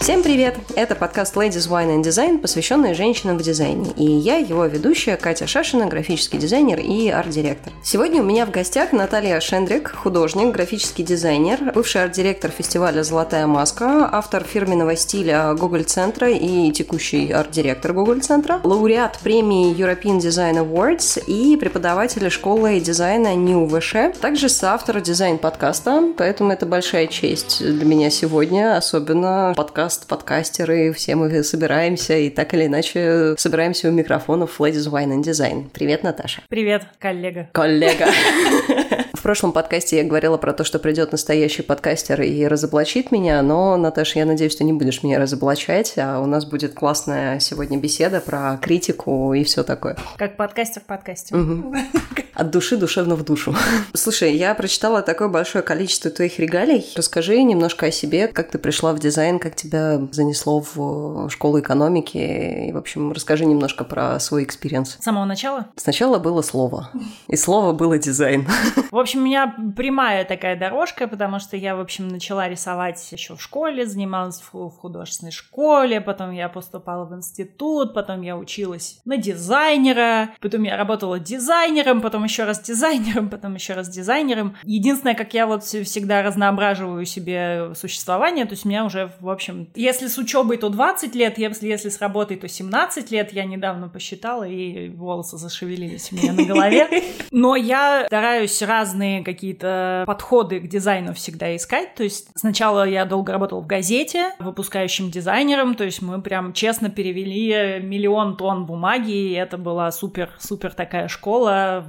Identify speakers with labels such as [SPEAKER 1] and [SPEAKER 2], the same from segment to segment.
[SPEAKER 1] Всем привет! Это подкаст Ladies Wine and Design, посвященный женщинам в дизайне. И я его ведущая Катя Шашина, графический дизайнер и арт-директор. Сегодня у меня в гостях Наталья Шендрик, художник, графический дизайнер, бывший арт-директор фестиваля «Золотая маска», автор фирменного стиля Google Центра и текущий арт-директор Google Центра, лауреат премии European Design Awards и преподаватель школы дизайна New ВШ, также соавтор дизайн-подкаста, поэтому это большая честь для меня сегодня, особенно подкаст подкаст, подкастеры, все мы собираемся и так или иначе собираемся у микрофонов Ladies Wine and Design. Привет, Наташа.
[SPEAKER 2] Привет, коллега.
[SPEAKER 1] Коллега. В прошлом подкасте я говорила про то, что придет настоящий подкастер и разоблачит меня, но, Наташа, я надеюсь, ты не будешь меня разоблачать, а у нас будет классная сегодня беседа про критику и все такое.
[SPEAKER 2] Как подкастер в подкасте.
[SPEAKER 1] Угу. От души душевно в душу. Слушай, я прочитала такое большое количество твоих регалий. Расскажи немножко о себе, как ты пришла в дизайн, как тебя занесло в школу экономики. И, в общем, расскажи немножко про свой experience.
[SPEAKER 2] С самого начала?
[SPEAKER 1] Сначала было слово. И слово было дизайн.
[SPEAKER 2] В общем, у меня прямая такая дорожка, потому что я, в общем, начала рисовать еще в школе, занималась в художественной школе, потом я поступала в институт, потом я училась на дизайнера, потом я работала дизайнером, потом еще раз дизайнером, потом еще раз дизайнером. Единственное, как я вот всегда разноображиваю себе существование, то есть у меня уже, в общем, если с учебой, то 20 лет, если, если с работой, то 17 лет, я недавно посчитала, и волосы зашевелились у меня на голове. Но я стараюсь разные какие-то подходы к дизайну всегда искать. То есть сначала я долго работала в газете, выпускающим дизайнером, то есть мы прям честно перевели миллион тонн бумаги, и это была супер-супер такая школа.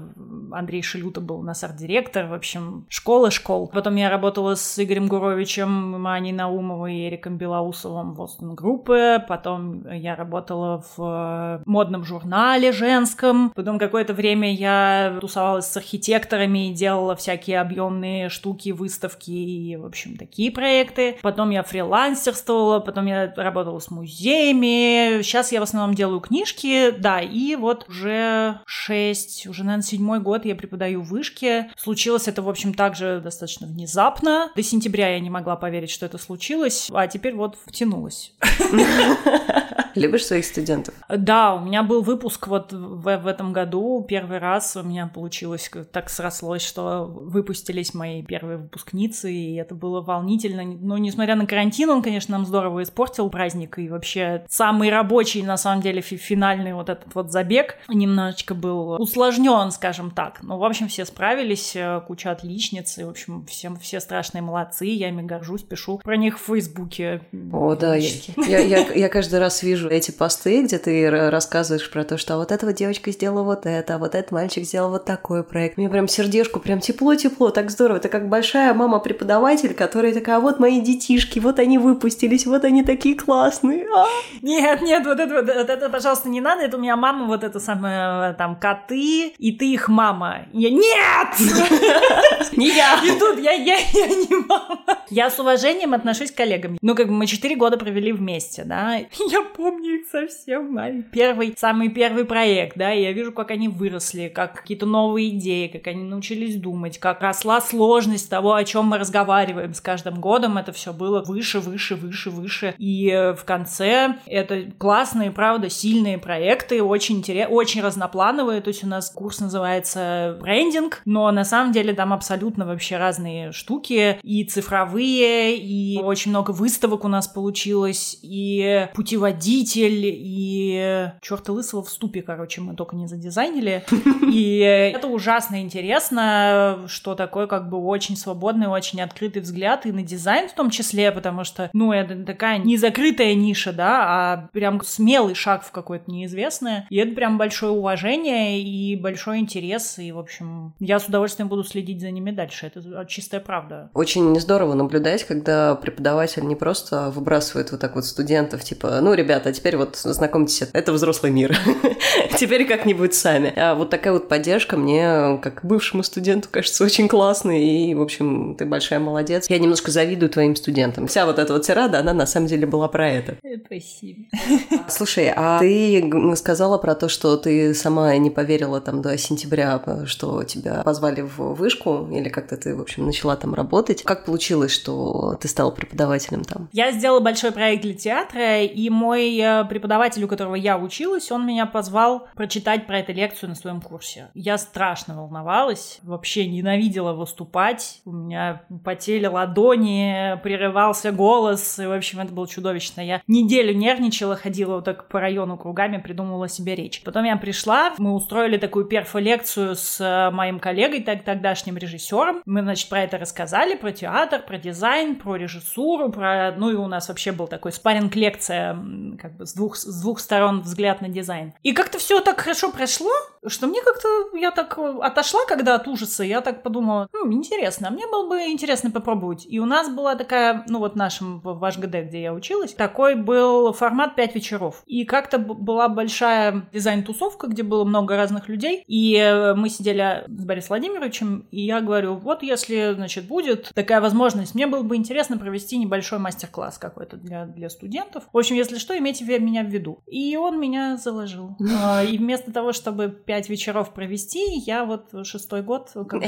[SPEAKER 2] Андрей Шелюта был у нас арт-директор, в общем, школа школ. Потом я работала с Игорем Гуровичем, Маней Наумовой и Эриком Белоусовым в Остон Группе. Потом я работала в модном журнале женском. Потом какое-то время я тусовалась с архитекторами и делала всякие объемные штуки, выставки и, в общем, такие проекты. Потом я фрилансерствовала, потом я работала с музеями. Сейчас я в основном делаю книжки, да, и вот уже шесть, уже, наверное, седьмой год я преподаю в вышке. Случилось это, в общем, также достаточно внезапно. До сентября я не могла поверить, что это случилось, а теперь вот втянулась.
[SPEAKER 1] Любишь своих студентов?
[SPEAKER 2] Да, у меня был выпуск вот в, в этом году. Первый раз у меня получилось, так срослось, что выпустились мои первые выпускницы, и это было волнительно. Но несмотря на карантин, он, конечно, нам здорово испортил праздник, и вообще самый рабочий, на самом деле, финальный вот этот вот забег немножечко был усложнен, скажем так. Но, в общем, все справились, э, куча отличниц, и, в общем, всем все страшные молодцы, я ими горжусь, пишу про них в Фейсбуке.
[SPEAKER 1] О, да, я, я, я, я каждый раз вижу эти посты, где ты рассказываешь про то, что вот эта вот девочка сделала вот это, а вот этот мальчик сделал вот такой проект. Мне прям сердечку прям тепло-тепло, так здорово. Это как большая мама-преподаватель, которая такая, вот мои детишки, вот они выпустились, вот они такие классные. А?
[SPEAKER 2] Нет, нет, вот это, вот это, пожалуйста, не надо. Это у меня мама вот это самое, там, коты, и ты их мама. Я, нет!
[SPEAKER 1] Не я.
[SPEAKER 2] И тут я, я, я не мама. Я с уважением отношусь к коллегам. Ну, как бы мы четыре года провели вместе, да. Я помню их совсем. Мой первый, самый первый проект, да. И я вижу, как они выросли, как какие-то новые идеи, как они научились думать, как росла сложность того, о чем мы разговариваем с каждым годом. Это все было выше, выше, выше, выше. И э, в конце это классные, правда, сильные проекты, очень интересные, очень разноплановые. То есть у нас курс называется брендинг, но на самом деле там абсолютно вообще разные штуки, и цифровые, и очень много выставок у нас получилось, и путеводитель, и черта лысого в ступе, короче, мы только не задизайнили. И это ужасно интересно, что такое как бы очень свободный, очень открытый взгляд и на дизайн в том числе, потому что, ну, это такая не закрытая ниша, да, а прям смелый шаг в какое-то неизвестное. И это прям большое уважение и большой интерес, и, в общем, я с удовольствием буду следить за ними дальше. Это чистая правда.
[SPEAKER 1] Очень здорово наблюдать, когда преподаватель не просто выбрасывает вот так вот студентов, типа, ну, ребята, ребята, теперь вот знакомьтесь, это взрослый мир. теперь как-нибудь сами. А вот такая вот поддержка мне, как бывшему студенту, кажется, очень классной, и, в общем, ты большая молодец. Я немножко завидую твоим студентам. Вся вот эта вот тирада, она на самом деле была про это.
[SPEAKER 2] Спасибо.
[SPEAKER 1] Слушай, а ты сказала про то, что ты сама не поверила там до сентября, что тебя позвали в вышку, или как-то ты, в общем, начала там работать. Как получилось, что ты стала преподавателем там?
[SPEAKER 2] Я сделала большой проект для театра, и мой э, преподаватель, у которого я училась, он меня позвал прочитать про эту лекцию на своем курсе. Я страшно волновалась, вообще ненавидела выступать, у меня потели ладони, прерывался голос, и, в общем, это было чудовищно. Я неделю нервничала, ходила вот так по району кругами, придумывала себе речь. Потом я пришла, мы устроили такую перфолекцию с э, моим коллегой, так, тогдашним режиссером. Мы, значит, про это рассказали, про театр, про дизайн, про режиссуру, про... Ну и у нас вообще был такой спарринг-лекция, как бы с двух, с двух сторон взгляд на дизайн. И как-то все так хорошо прошло, что мне как-то... Я так отошла когда от ужаса, я так подумала, хм, интересно, а мне было бы интересно попробовать. И у нас была такая, ну вот нашем, в ГД, где я училась, такой был формат 5 вечеров. И как-то была большая дизайн-тусовка, где было много разных людей, и э, мы сидели с Борисом Владимировичем, и я говорю, вот если, значит, будет такая возможность, мне было бы интересно провести небольшой мастер-класс какой-то для, для студентов. В общем, если что, имейте меня в виду. И он меня заложил. А, и вместо того, чтобы пять вечеров провести, я вот шестой год как бы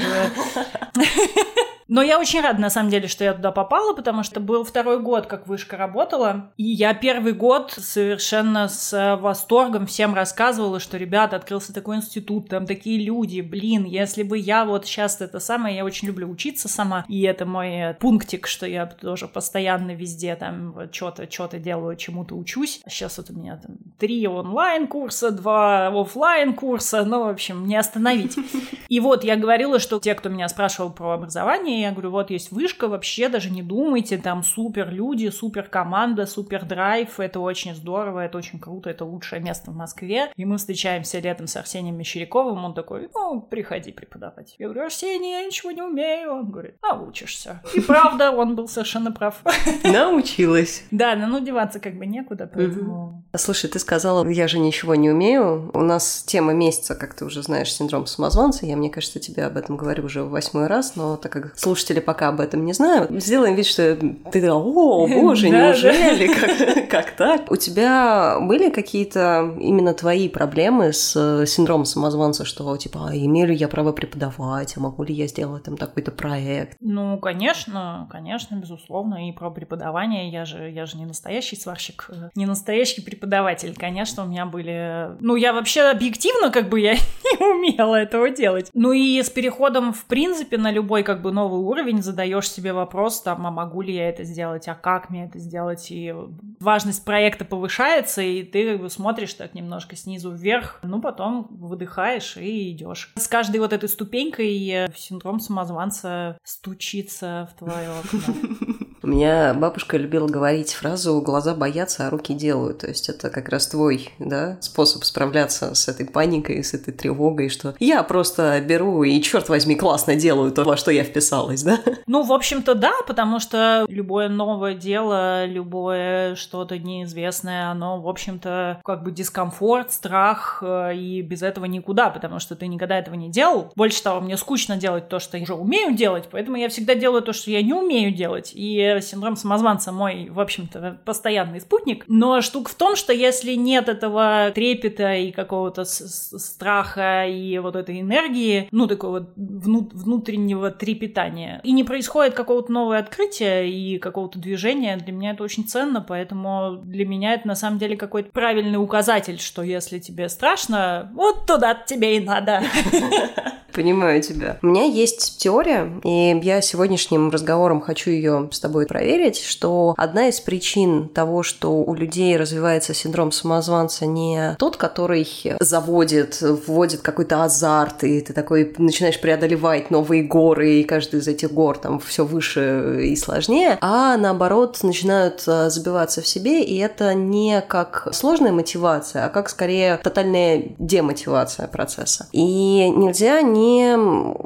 [SPEAKER 2] Но я очень рада, на самом деле, что я туда попала, потому что был второй год, как вышка работала. И я первый год совершенно с восторгом всем рассказывала, что, ребята, открылся такой институт, там такие люди, блин, если бы я вот сейчас это самое, я очень люблю учиться сама, и это мой пунктик, что я тоже постоянно везде там что-то, что-то делаю, чему-то учусь. Сейчас вот у меня там три онлайн-курса, два офлайн курса ну, в общем, не остановить. И вот я говорила, что те, кто меня спрашивал про образование, образование. Я говорю, вот есть вышка, вообще даже не думайте, там супер люди, супер команда, супер драйв, это очень здорово, это очень круто, это лучшее место в Москве. И мы встречаемся летом с Арсением Мещеряковым, он такой, ну, приходи преподавать. Я говорю, Арсений, я ничего не умею. Он говорит, научишься. И правда, он был совершенно прав.
[SPEAKER 1] Научилась.
[SPEAKER 2] Да, ну деваться как бы некуда, поэтому...
[SPEAKER 1] Слушай, ты сказала, я же ничего не умею. У нас тема месяца, как ты уже знаешь, синдром самозванца. Я, мне кажется, тебе об этом говорю уже в восьмой раз, но так как слушатели пока об этом не знают, сделаем вид, что ты о, боже, неужели, как, как так? У тебя были какие-то именно твои проблемы с э, синдромом самозванца, что типа, а имею ли я право преподавать, а могу ли я сделать там такой-то проект?
[SPEAKER 2] Ну, конечно, конечно, безусловно, и про преподавание, я же, я же не настоящий сварщик, э, не настоящий преподаватель, конечно, у меня были... Ну, я вообще объективно, как бы, я не умела этого делать. Ну и с переходом, в принципе, на любой, как бы, новый новый уровень, задаешь себе вопрос, там, а могу ли я это сделать, а как мне это сделать, и важность проекта повышается, и ты как бы смотришь так немножко снизу вверх, ну, потом выдыхаешь и идешь. С каждой вот этой ступенькой синдром самозванца стучится в твое окно.
[SPEAKER 1] У меня бабушка любила говорить фразу «глаза боятся, а руки делают». То есть это как раз твой да, способ справляться с этой паникой, с этой тревогой, что я просто беру и, черт возьми, классно делаю то, во что я вписалась, да?
[SPEAKER 2] Ну, в общем-то, да, потому что любое новое дело, любое что-то неизвестное, оно, в общем-то, как бы дискомфорт, страх, э, и без этого никуда, потому что ты никогда этого не делал. Больше того, мне скучно делать то, что я уже умею делать, поэтому я всегда делаю то, что я не умею делать. И синдром самозванца мой, в общем-то, постоянный спутник. Но штука в том, что если нет этого трепета и какого-то страха и вот этой энергии, ну, такого вну внутреннего трепетания, и не происходит какого-то нового открытия и какого-то движения, для меня это очень ценно, поэтому для меня это на самом деле какой-то правильный указатель, что если тебе страшно, вот туда тебе и надо.
[SPEAKER 1] Понимаю тебя. У меня есть теория, и я сегодняшним разговором хочу ее с тобой проверить, что одна из причин того, что у людей развивается синдром самозванца, не тот, который заводит, вводит какой-то азарт, и ты такой начинаешь преодолевать новые горы, и каждый из этих гор там все выше и сложнее, а наоборот начинают а, забиваться в себе, и это не как сложная мотивация, а как скорее тотальная демотивация процесса. И нельзя не мне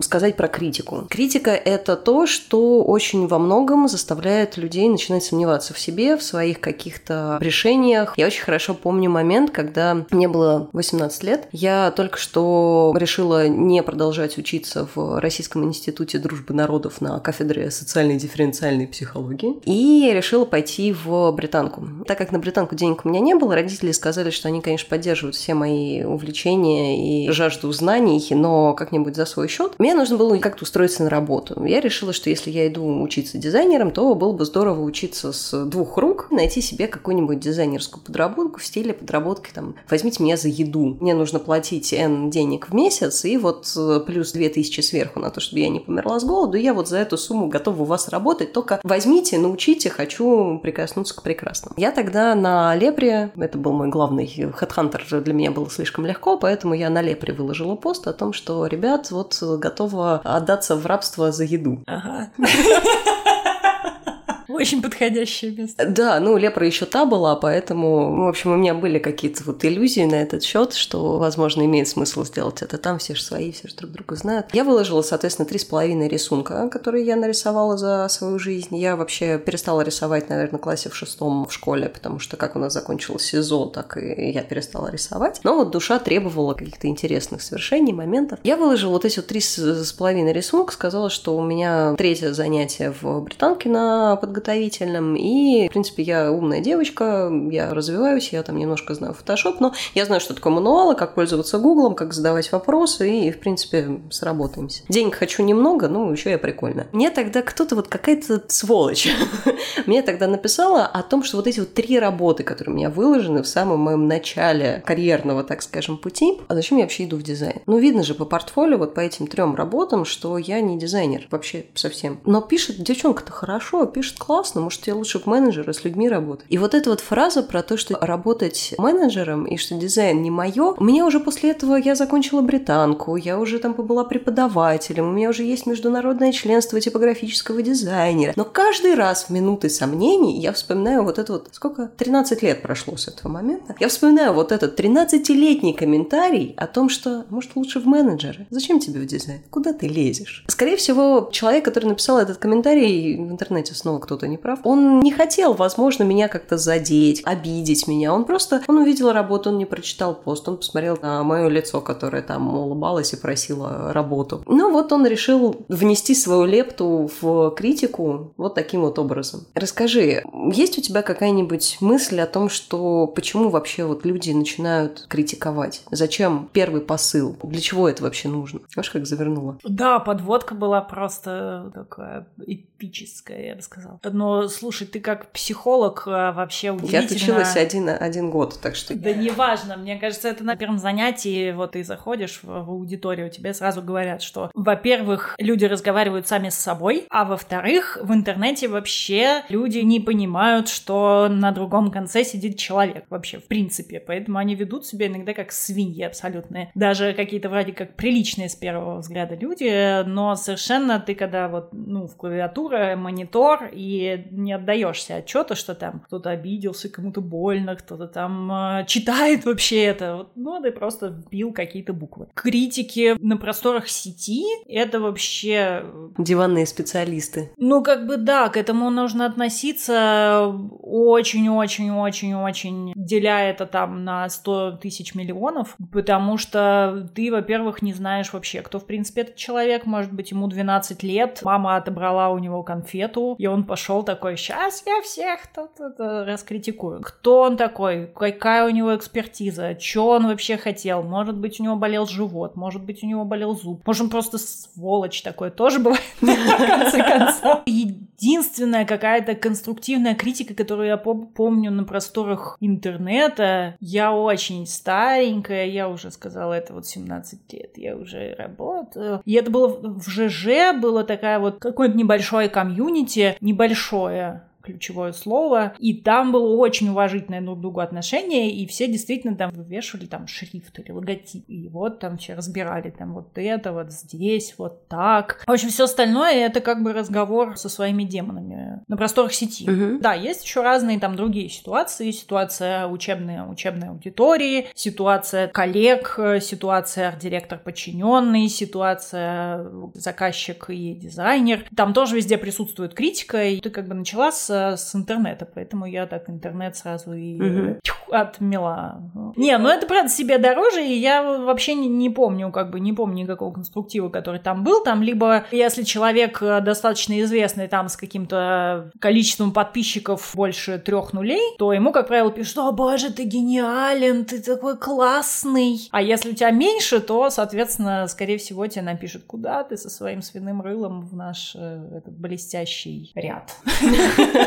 [SPEAKER 1] сказать про критику? Критика – это то, что очень во многом заставляет людей начинать сомневаться в себе, в своих каких-то решениях. Я очень хорошо помню момент, когда мне было 18 лет. Я только что решила не продолжать учиться в Российском институте дружбы народов на кафедре социальной дифференциальной психологии и решила пойти в британку. Так как на британку денег у меня не было, родители сказали, что они, конечно, поддерживают все мои увлечения и жажду знаний, но как-нибудь за свой счет. Мне нужно было как-то устроиться на работу. Я решила, что если я иду учиться дизайнером, то было бы здорово учиться с двух рук, найти себе какую-нибудь дизайнерскую подработку в стиле подработки, там, возьмите меня за еду. Мне нужно платить N денег в месяц, и вот э, плюс 2000 сверху на то, чтобы я не померла с голоду, я вот за эту сумму готова у вас работать, только возьмите, научите, хочу прикоснуться к прекрасному. Я тогда на Лепре, это был мой главный хедхантер, для меня было слишком легко, поэтому я на Лепре выложила пост о том, что, ребят, вот готова отдаться в рабство за еду.
[SPEAKER 2] Ага. Очень подходящее место.
[SPEAKER 1] Да, ну, лепра еще та была, поэтому, в общем, у меня были какие-то вот иллюзии на этот счет, что, возможно, имеет смысл сделать это там, все же свои, все же друг друга знают. Я выложила, соответственно, три с половиной рисунка, которые я нарисовала за свою жизнь. Я вообще перестала рисовать, наверное, в классе в шестом в школе, потому что как у нас закончился сезон, так и я перестала рисовать. Но вот душа требовала каких-то интересных совершений, моментов. Я выложила вот эти вот три с половиной рисунка, сказала, что у меня третье занятие в британке на подготовке подготовительном. И, в принципе, я умная девочка, я развиваюсь, я там немножко знаю фотошоп, но я знаю, что такое мануалы, как пользоваться гуглом, как задавать вопросы, и, в принципе, сработаемся. Денег хочу немного, но еще я прикольно. Мне тогда кто-то вот какая-то сволочь мне тогда написала о том, что вот эти вот три работы, которые у меня выложены в самом моем начале карьерного, так скажем, пути, а зачем я вообще иду в дизайн? Ну, видно же по портфолио вот по этим трем работам, что я не дизайнер вообще совсем. Но пишет девчонка-то хорошо, пишет классно, может, тебе лучше в менеджера с людьми работать. И вот эта вот фраза про то, что работать менеджером и что дизайн не мое, у меня уже после этого я закончила британку, я уже там побыла преподавателем, у меня уже есть международное членство типографического дизайнера. Но каждый раз в минуты сомнений я вспоминаю вот это вот, сколько? 13 лет прошло с этого момента. Я вспоминаю вот этот 13-летний комментарий о том, что, может, лучше в менеджеры. Зачем тебе в дизайн? Куда ты лезешь? Скорее всего, человек, который написал этот комментарий, в интернете снова кто не прав. Он не хотел, возможно, меня как-то задеть, обидеть меня. Он просто, он увидел работу, он не прочитал пост, он посмотрел на мое лицо, которое там улыбалось и просило работу. Ну вот он решил внести свою лепту в критику вот таким вот образом. Расскажи, есть у тебя какая-нибудь мысль о том, что почему вообще вот люди начинают критиковать? Зачем первый посыл? Для чего это вообще нужно? Знаешь, как завернула?
[SPEAKER 2] Да, подводка была просто такая эпическая, я бы сказала. Но, слушай, ты как психолог а, вообще удивительно...
[SPEAKER 1] Я отучилась один, один год, так что...
[SPEAKER 2] Да неважно, мне кажется, это на первом занятии, вот ты заходишь в, в аудиторию, тебе сразу говорят, что, во-первых, люди разговаривают сами с собой, а во-вторых, в интернете вообще люди не понимают, что на другом конце сидит человек вообще, в принципе, поэтому они ведут себя иногда как свиньи абсолютные. Даже какие-то вроде как приличные с первого взгляда люди, но совершенно ты когда вот, ну, в клавиатура, монитор и не отдаешься отчета, что там кто-то обиделся, кому-то больно, кто-то там э, читает вообще это. Вот, ну, ты просто вбил какие-то буквы. Критики на просторах сети — это вообще...
[SPEAKER 1] Диванные специалисты.
[SPEAKER 2] Ну, как бы да, к этому нужно относиться очень-очень-очень-очень, деля это там на 100 тысяч миллионов, потому что ты, во-первых, не знаешь вообще, кто, в принципе, этот человек. Может быть, ему 12 лет, мама отобрала у него конфету, и он пошел пришел такой, сейчас я всех тут, раскритикую. Кто он такой? Какая у него экспертиза? Что он вообще хотел? Может быть, у него болел живот, может быть, у него болел зуб. Может, он просто сволочь такой тоже бывает, в конце концов. Единственная какая-то конструктивная критика, которую я помню на просторах интернета, я очень старенькая, я уже сказала, это вот 17 лет, я уже работаю. И это было в ЖЖ, было такая вот какой-то небольшой комьюнити, небольшой большое ключевое слово. И там было очень уважительное друг к другу отношение, и все действительно там вывешивали там шрифт или логотип. И вот там все разбирали, там вот это вот здесь, вот так. В общем, все остальное это как бы разговор со своими демонами на просторах сети.
[SPEAKER 1] Угу.
[SPEAKER 2] Да, есть еще разные там другие ситуации. Ситуация учебная, учебной аудитории, ситуация коллег, ситуация арт-директор подчиненный, ситуация заказчик и дизайнер. Там тоже везде присутствует критика, и ты как бы начала с, с интернета, поэтому я так интернет сразу и тьфу, отмела. Не, ну это правда себе дороже, и я вообще не, не помню, как бы не помню никакого конструктива, который там был. Там либо, если человек э, достаточно известный, там с каким-то количеством подписчиков больше трех нулей, то ему, как правило, пишут, о боже, ты гениален, ты такой классный. А если у тебя меньше, то, соответственно, скорее всего, тебе напишут, куда ты со своим свиным рылом в наш э, этот блестящий ряд.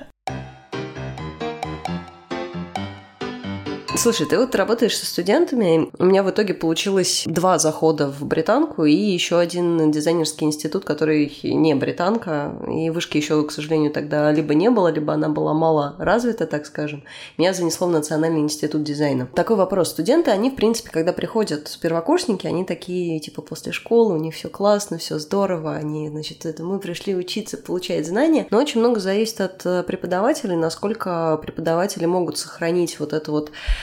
[SPEAKER 1] Слушай, ты вот работаешь со студентами. У меня в итоге получилось два захода в британку и еще один дизайнерский институт, который не британка. И вышки еще, к сожалению, тогда либо не было, либо она была мало развита, так скажем. Меня занесло в Национальный институт дизайна. Такой вопрос. Студенты, они, в принципе, когда приходят первокурсники, они такие, типа, после школы, у них все классно, все здорово, они, значит, это мы пришли учиться, получать знания. Но очень много зависит от э, преподавателей, насколько преподаватели могут сохранить вот это вот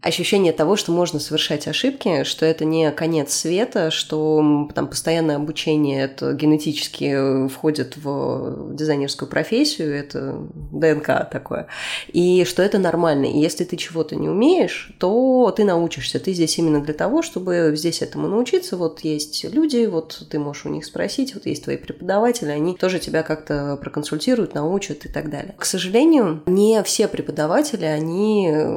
[SPEAKER 1] ощущение того, что можно совершать ошибки, что это не конец света, что там постоянное обучение это генетически э, входит в дизайнерскую профессию, это ДНК такое, и что это нормально. И если ты чего-то не умеешь, то ты научишься. Ты здесь именно для того, чтобы здесь этому научиться. Вот есть люди, вот ты можешь у них спросить, вот есть твои преподаватели, они тоже тебя как-то проконсультируют, научат и так далее. К сожалению, не все преподаватели, они э,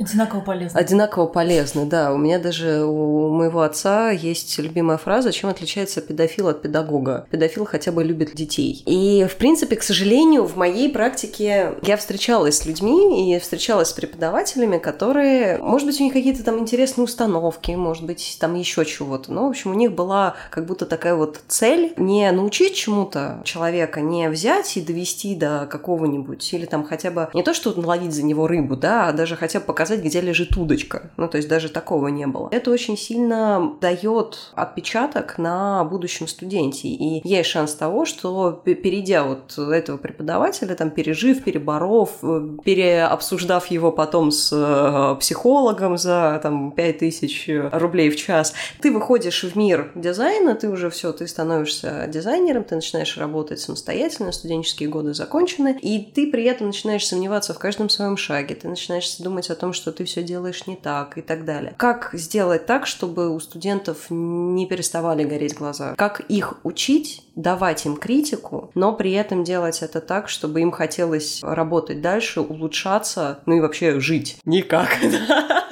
[SPEAKER 2] Одинаково полезно.
[SPEAKER 1] Одинаково полезны, да. У меня даже у моего отца есть любимая фраза, чем отличается педофил от педагога. Педофил хотя бы любит детей. И, в принципе, к сожалению, в моей практике я встречалась с людьми и встречалась с преподавателями, которые, может быть, у них какие-то там интересные установки, может быть, там еще чего-то. Но, в общем, у них была как будто такая вот цель не научить чему-то человека, не взять и довести до какого-нибудь, или там хотя бы не то, что наловить за него рыбу, да, а даже хотя бы показать, где лежит удочка. Ну, то есть даже такого не было. Это очень сильно дает отпечаток на будущем студенте. И есть шанс того, что перейдя вот этого преподавателя, там, пережив, переборов, э, переобсуждав его потом с э, психологом за там 5000 рублей в час, ты выходишь в мир дизайна, ты уже все, ты становишься дизайнером, ты начинаешь работать самостоятельно, студенческие годы закончены, и ты при этом начинаешь сомневаться в каждом своем шаге, ты начинаешь думать о том, что ты все делаешь не так и так далее. Как сделать так, чтобы у студентов не переставали гореть глаза? Как их учить, давать им критику, но при этом делать это так, чтобы им хотелось работать дальше, улучшаться, ну и вообще жить? Никак.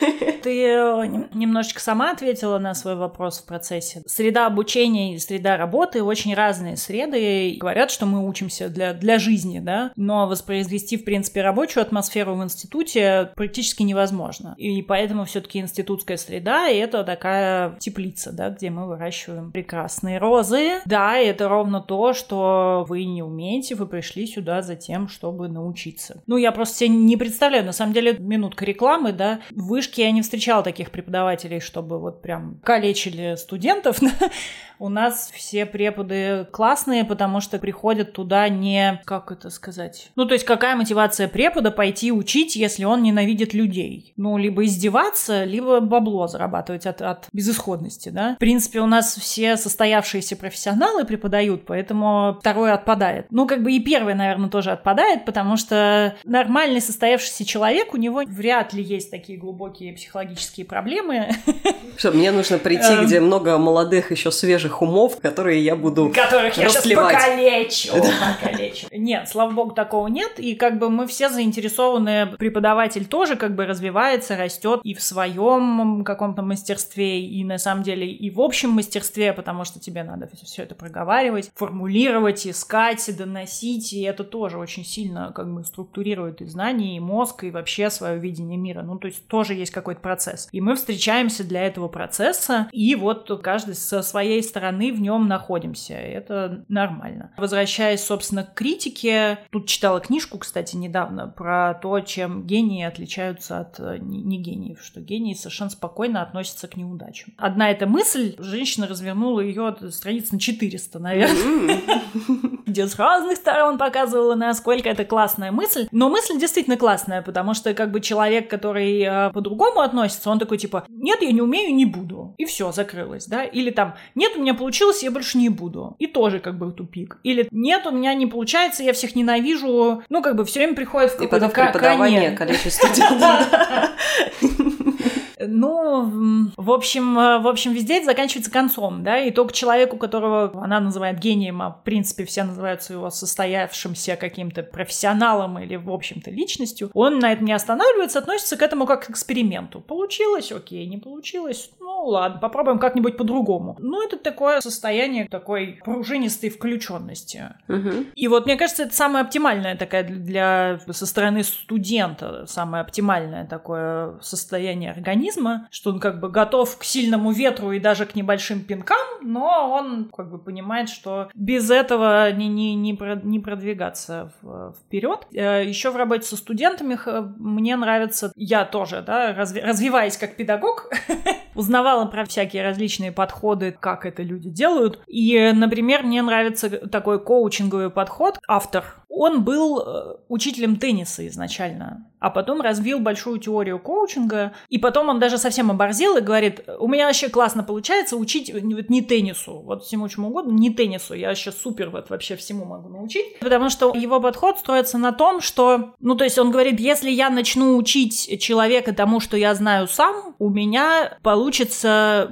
[SPEAKER 2] Ты э, нем- немножечко сама ответила на свой вопрос в процессе. Среда обучения и среда работы очень разные среды. Говорят, что мы учимся для, для жизни, да, но воспроизвести, в принципе, рабочую атмосферу в институте практически невозможно. И поэтому все-таки институтская среда — это такая теплица, да, где мы выращиваем прекрасные розы. Да, это ровно то, что вы не умеете, вы пришли сюда за тем, чтобы научиться. Ну, я просто себе не представляю, на самом деле, минутка рекламы, да, в вышке я не встречала таких преподавателей, чтобы вот прям калечили студентов. У нас все преподы классные, потому что приходят туда не... Как это сказать? Ну, то есть какая мотивация препода пойти учить, если он ненавидит людей? Ну, либо издеваться, либо бабло зарабатывать от, от безысходности, да? В принципе, у нас все состоявшиеся профессионалы преподают, поэтому второе отпадает. Ну, как бы и первое, наверное, тоже отпадает, потому что нормальный состоявшийся человек, у него вряд ли есть такие глубокие психологические проблемы,
[SPEAKER 1] Что, мне нужно прийти,
[SPEAKER 2] Эм.
[SPEAKER 1] где много молодых, еще свежих умов, которые я буду
[SPEAKER 2] которых я сейчас покалечу, покалечу. Нет, слава богу, такого нет. И как бы мы все заинтересованы, преподаватель тоже как бы развивается, растет и в своем каком-то мастерстве, и на самом деле и в общем мастерстве, потому что тебе надо все это проговаривать, формулировать, искать, доносить, и это тоже очень сильно как бы структурирует и знания, и мозг, и вообще свое видение мира. Ну, то есть есть тоже есть какой-то процесс. И мы встречаемся для этого процесса, и вот каждый со своей стороны в нем находимся. Это нормально. Возвращаясь, собственно, к критике, тут читала книжку, кстати, недавно про то, чем гении отличаются от э, не гениев, что гении совершенно спокойно относятся к неудачам. Одна эта мысль, женщина развернула ее страниц на 400, наверное, где с разных сторон показывала, насколько это классная мысль. Но мысль действительно классная, потому что как бы человек, который э, по-другому относится, он такой типа, нет, я не умею, не буду. И все, закрылось, да? Или там, нет, у меня получилось, я больше не буду. И тоже как бы тупик. Или нет, у меня не получается, я всех ненавижу. Ну, как бы все время приходит в
[SPEAKER 1] И потом преподавание количество студентов.
[SPEAKER 2] Ну, в общем, э, в общем, везде это заканчивается концом, да, и только человеку, которого она называет гением, а в принципе все называют его состоявшимся каким-то профессионалом или, в общем-то, личностью, он на этом не останавливается, относится к этому как к эксперименту. Получилось, окей, не получилось, ну ладно, попробуем как-нибудь по-другому. Ну, это такое состояние такой пружинистой включенности.
[SPEAKER 1] Угу.
[SPEAKER 2] И вот мне кажется, это самое оптимальное такая для со стороны студента, самое оптимальное такое состояние организма, организма, что он как бы готов к сильному ветру и даже к небольшим пинкам, но он как бы понимает, что без этого не, не, не, не продвигаться вперед. Э, Еще в работе со студентами мне нравится, я тоже, да, разви, развиваясь как педагог, узнавала про всякие различные подходы, как это люди делают. И, например, мне нравится такой коучинговый подход. Автор он был э, учителем тенниса изначально, а потом развил большую теорию коучинга, и потом он даже совсем оборзел и говорит, у меня вообще классно получается учить вот не теннису, вот всему чему угодно, не теннису, я вообще супер вот вообще всему могу научить, потому что его подход строится на том, что, ну то есть он говорит, если я начну учить человека тому, что я знаю сам, у меня получится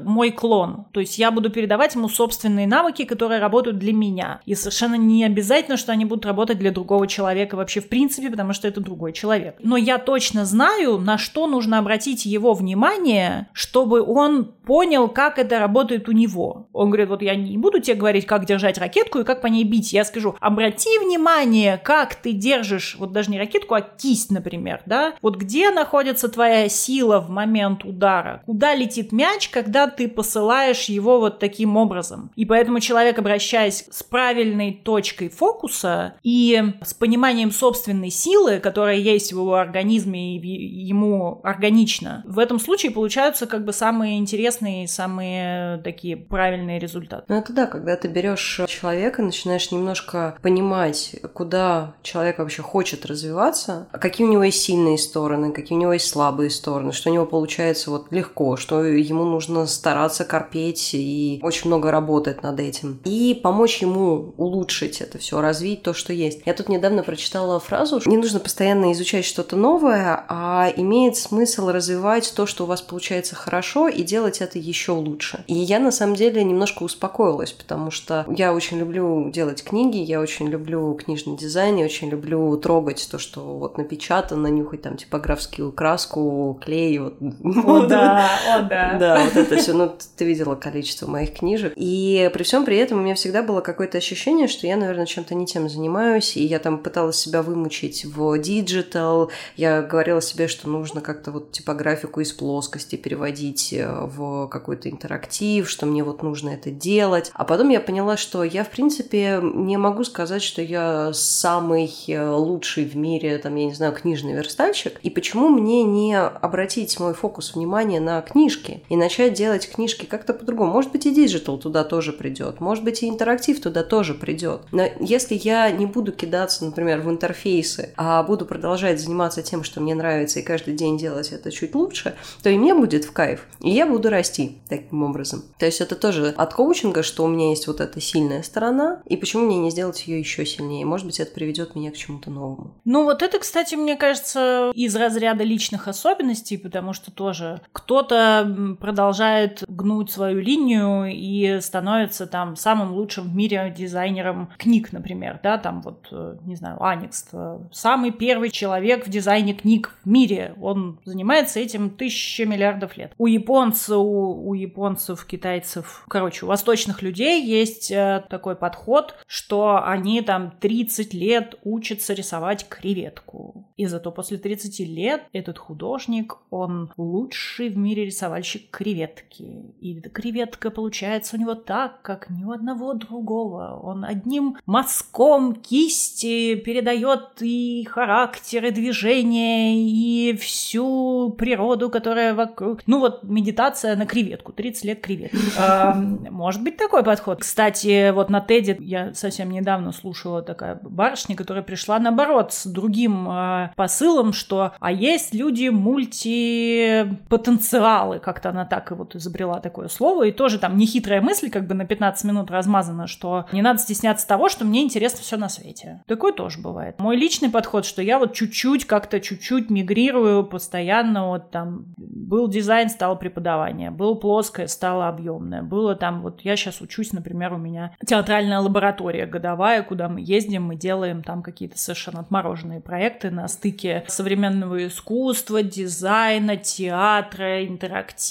[SPEAKER 2] мой клон, то есть я буду передавать ему собственные навыки, которые работают для меня, и совершенно не обязательно, что они будут работать для другого человека вообще в принципе, потому что это другой человек. Но я точно знаю, на что нужно обратить его внимание, чтобы он понял, как это работает у него. Он говорит, вот я не буду тебе говорить, как держать ракетку и как по ней бить. Я скажу, обрати внимание, как ты держишь, вот даже не ракетку, а кисть, например, да? Вот где находится твоя сила в момент удара? Куда летит мяч, когда ты посылаешь его вот таким образом? И поэтому человек, обращаясь с правильной точкой фокуса и с пониманием собственной силы, которая есть в его организме и ему органично, в этом случае получаются как бы самые интересные, самые такие правильные результаты.
[SPEAKER 1] Ну это да, когда ты берешь человека, начинаешь немножко понимать, куда человек вообще хочет развиваться, какие у него есть сильные стороны, какие у него есть слабые стороны, что у него получается вот легко, что ему нужно стараться корпеть и очень много работать над этим. И помочь ему улучшить это все, развить то, что есть. Я тут недавно прочитала фразу, что не нужно постоянно изучать что-то новое, а имеет смысл развивать то, что у вас получается хорошо, и делать это еще лучше. И я на самом деле немножко успокоилась, потому что я очень люблю делать книги, я очень люблю книжный дизайн, я очень люблю трогать то, что вот напечатано, нюхать там типографскую краску, клей. Вот.
[SPEAKER 2] О, да, о, да.
[SPEAKER 1] Да, вот это все. Ну, ты видела количество моих книжек. И при всем при этом у меня всегда было какое-то ощущение, что я, наверное, чем-то не тем занимаюсь, и я там пыталась себя вымучить в digital, я говорила себе, что нужно как-то вот типографику из плоскости переводить э, в какой-то интерактив, что мне вот нужно это делать. А потом я поняла, что я, в принципе, не могу сказать, что я самый э, лучший в мире, там, я не знаю, книжный верстальщик. И почему мне не обратить мой фокус внимания на книжки и начать делать книжки как-то по-другому? Может быть, и digital туда тоже придет, может быть, и интерактив туда тоже придет. Но если я не буду кидаться, например, в интерфейсы, а буду продолжать заниматься тем, что мне нравится, и каждый день делать это чуть лучше, то и мне будет в кайф, и я буду расти таким образом. То есть это тоже от коучинга, что у меня есть вот эта сильная сторона, и почему мне не сделать ее еще сильнее? Может быть, это приведет меня к чему-то новому.
[SPEAKER 2] Ну вот это, кстати, мне кажется, из разряда личных особенностей, потому что тоже кто-то продолжает гнуть свою линию и становится там самым лучшим в мире дизайнером книг, например, да, там вот, э, не знаю, Аникс, самый первый человек в дизайне книг в мире. Он занимается этим тысячи миллиардов лет. У японцев, у, у японцев, китайцев, короче, у восточных людей есть э, такой подход, что они там 30 лет учатся рисовать креветку. И зато после 30 лет этот художник, он лучший в мире рисовальщик креветки. И креветка получается у него так, как ни у одного другого. Он одним мазком кисти передает и характер, и движение, и всю природу, которая вокруг. Ну вот медитация на креветку, 30 лет креветки. Может быть такой подход. Кстати, вот на Теди я совсем недавно слушала такая барышня, которая пришла наоборот с другим а, посылом, что а есть люди мультипотенциалы, как-то она так и вот изобрела такое слово, и тоже там нехитрая мысль как бы на 15 минут размазана, что не надо стесняться того, что мне интересно все на свете. Такое тоже бывает. Мой личный подход, что я вот чуть-чуть как-то чуть-чуть мигрирую постоянно, вот там был дизайн, стало преподавание, был плоское, стало объемное, было там вот я сейчас учусь, например, у меня театральная лаборатория годовая, куда мы ездим, мы делаем там какие-то совершенно отмороженные проекты на стыке современного искусства, дизайна, театра, интерактива,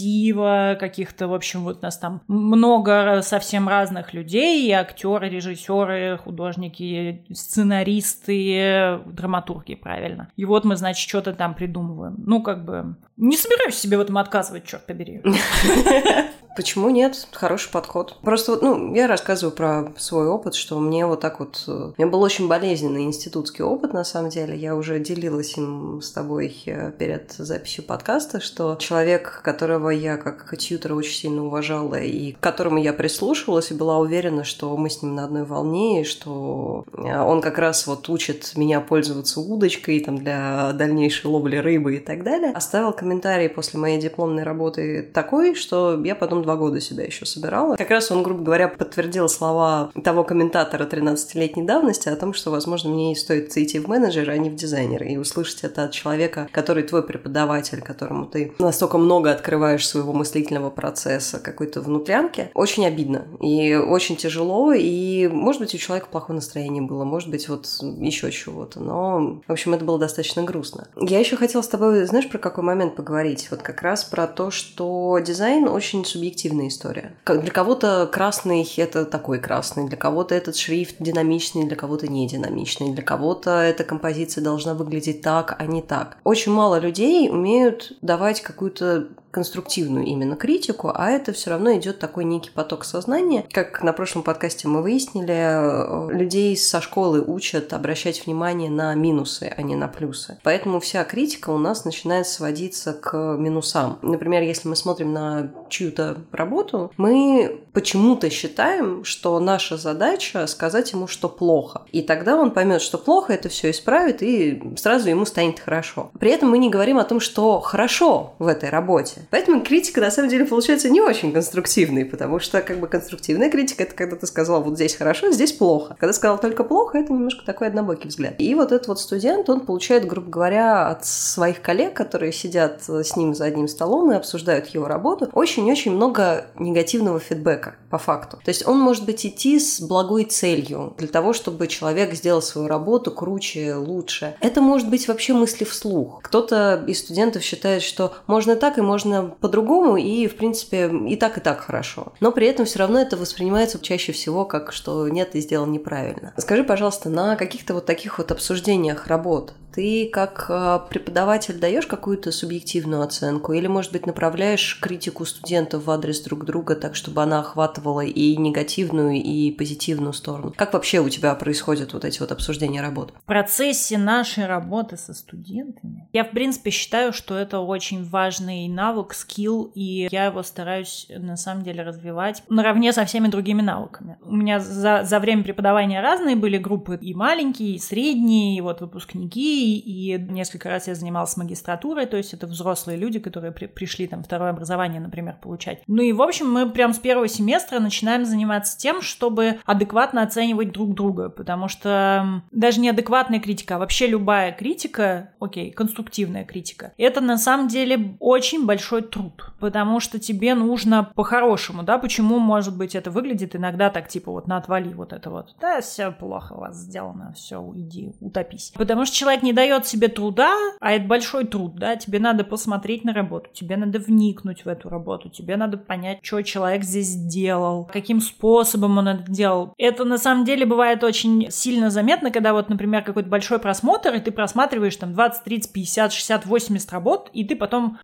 [SPEAKER 2] каких-то, в общем, вот нас там много совсем разных людей, и актеры, режиссеры, художники, сценаристы, драматурги, правильно. И вот мы, значит, что-то там придумываем. Ну, как бы, не собираюсь себе в этом отказывать, черт побери.
[SPEAKER 1] Почему нет? Хороший подход. Просто, ну, я рассказываю про свой опыт, что мне вот так вот... Э, меня был очень болезненный институтский опыт, на самом деле. Я уже делилась им с тобой э, перед записью подкаста, что человек, которого я как тьютера очень сильно уважала и к которому я прислушивалась и была уверена, что мы с ним на одной волне, и что э, он как раз вот учит меня пользоваться удочкой там для дальнейшей ловли рыбы и так далее, оставил комментарий после моей дипломной работы такой, что я потом два года себя еще собирала. Как раз он, грубо говоря, подтвердил слова того комментатора 13-летней давности о том, что, возможно, мне и стоит идти в менеджера, а не в дизайнера, и услышать это от человека, который твой преподаватель, которому ты настолько много открываешь своего мыслительного процесса, какой-то внутрянки, очень обидно и очень тяжело, и, может быть, у человека плохое настроение было, может быть, вот еще чего-то, но, в общем, это было достаточно грустно. Я еще хотела с тобой, знаешь, про какой момент поговорить? Вот как раз про то, что дизайн очень субъективная история. Для кого-то красный – это такой красный, для кого-то этот шрифт динамичный, для кого-то не динамичный, для кого-то эта композиция должна выглядеть так, а не так. Очень мало людей умеют давать какую-то конструктивную именно критику, а это все равно идет такой некий поток сознания. Как на прошлом подкасте мы выяснили, э, людей со школы учат обращать внимание на минусы, а не на плюсы. Поэтому вся критика у нас начинает сводиться к минусам. Например, если мы смотрим на чью-то работу, мы почему-то считаем, что наша задача сказать ему, что плохо. И тогда он поймет, что плохо, это все исправит, и сразу ему станет хорошо. При этом мы не говорим о том, что хорошо в этой работе. Поэтому критика, на самом деле, получается не очень конструктивной, потому что как бы конструктивная критика – это когда ты сказал, вот здесь хорошо, здесь плохо. Когда сказал только плохо, это немножко такой однобокий взгляд. И вот этот вот студент, он получает, грубо говоря, от своих коллег, которые сидят с ним за одним столом и обсуждают его работу, очень-очень много негативного фидбэка человека по факту. То есть он может быть идти с благой целью для того, чтобы человек сделал свою работу круче, лучше. Это может быть вообще мысли вслух. Кто-то из студентов считает, что можно так и можно по-другому, и, в принципе, и так, и так хорошо. Но при этом все равно это воспринимается чаще всего как, что нет, ты сделал неправильно. Скажи, пожалуйста, на каких-то вот таких вот обсуждениях работ ты как а, преподаватель даешь какую-то субъективную оценку или, может быть, направляешь критику студентов в адрес друг друга так, чтобы она охватывала и негативную, и позитивную сторону? Как вообще у тебя происходят вот эти вот обсуждения работ?
[SPEAKER 2] В процессе нашей работы со студентами я, в принципе, считаю, что это очень важный навык, скилл, и я его стараюсь, на самом деле, развивать наравне со всеми другими навыками. У меня за, за время преподавания разные были группы, и маленькие, и средние, и вот выпускники, и несколько раз я занималась магистратурой, то есть это взрослые люди, которые при, пришли там второе образование, например, получать. Ну и, в общем, мы прям с первого семестра быстро начинаем заниматься тем, чтобы адекватно оценивать друг друга, потому что даже не адекватная критика, а вообще любая критика, окей, конструктивная критика, это на самом деле очень большой труд, потому что тебе нужно по-хорошему, да, почему, может быть, это выглядит иногда так, типа, вот на отвали вот это вот, да, все плохо у вас сделано, все, уйди, утопись. Потому что человек не дает себе труда, а это большой труд, да, тебе надо посмотреть на работу, тебе надо вникнуть в эту работу, тебе надо понять, что человек здесь сделал, каким способом он это делал. Это на самом деле бывает очень сильно заметно, когда вот, например, какой-то большой просмотр, и ты просматриваешь там 20, 30, 50, 60, 80 работ, и ты потом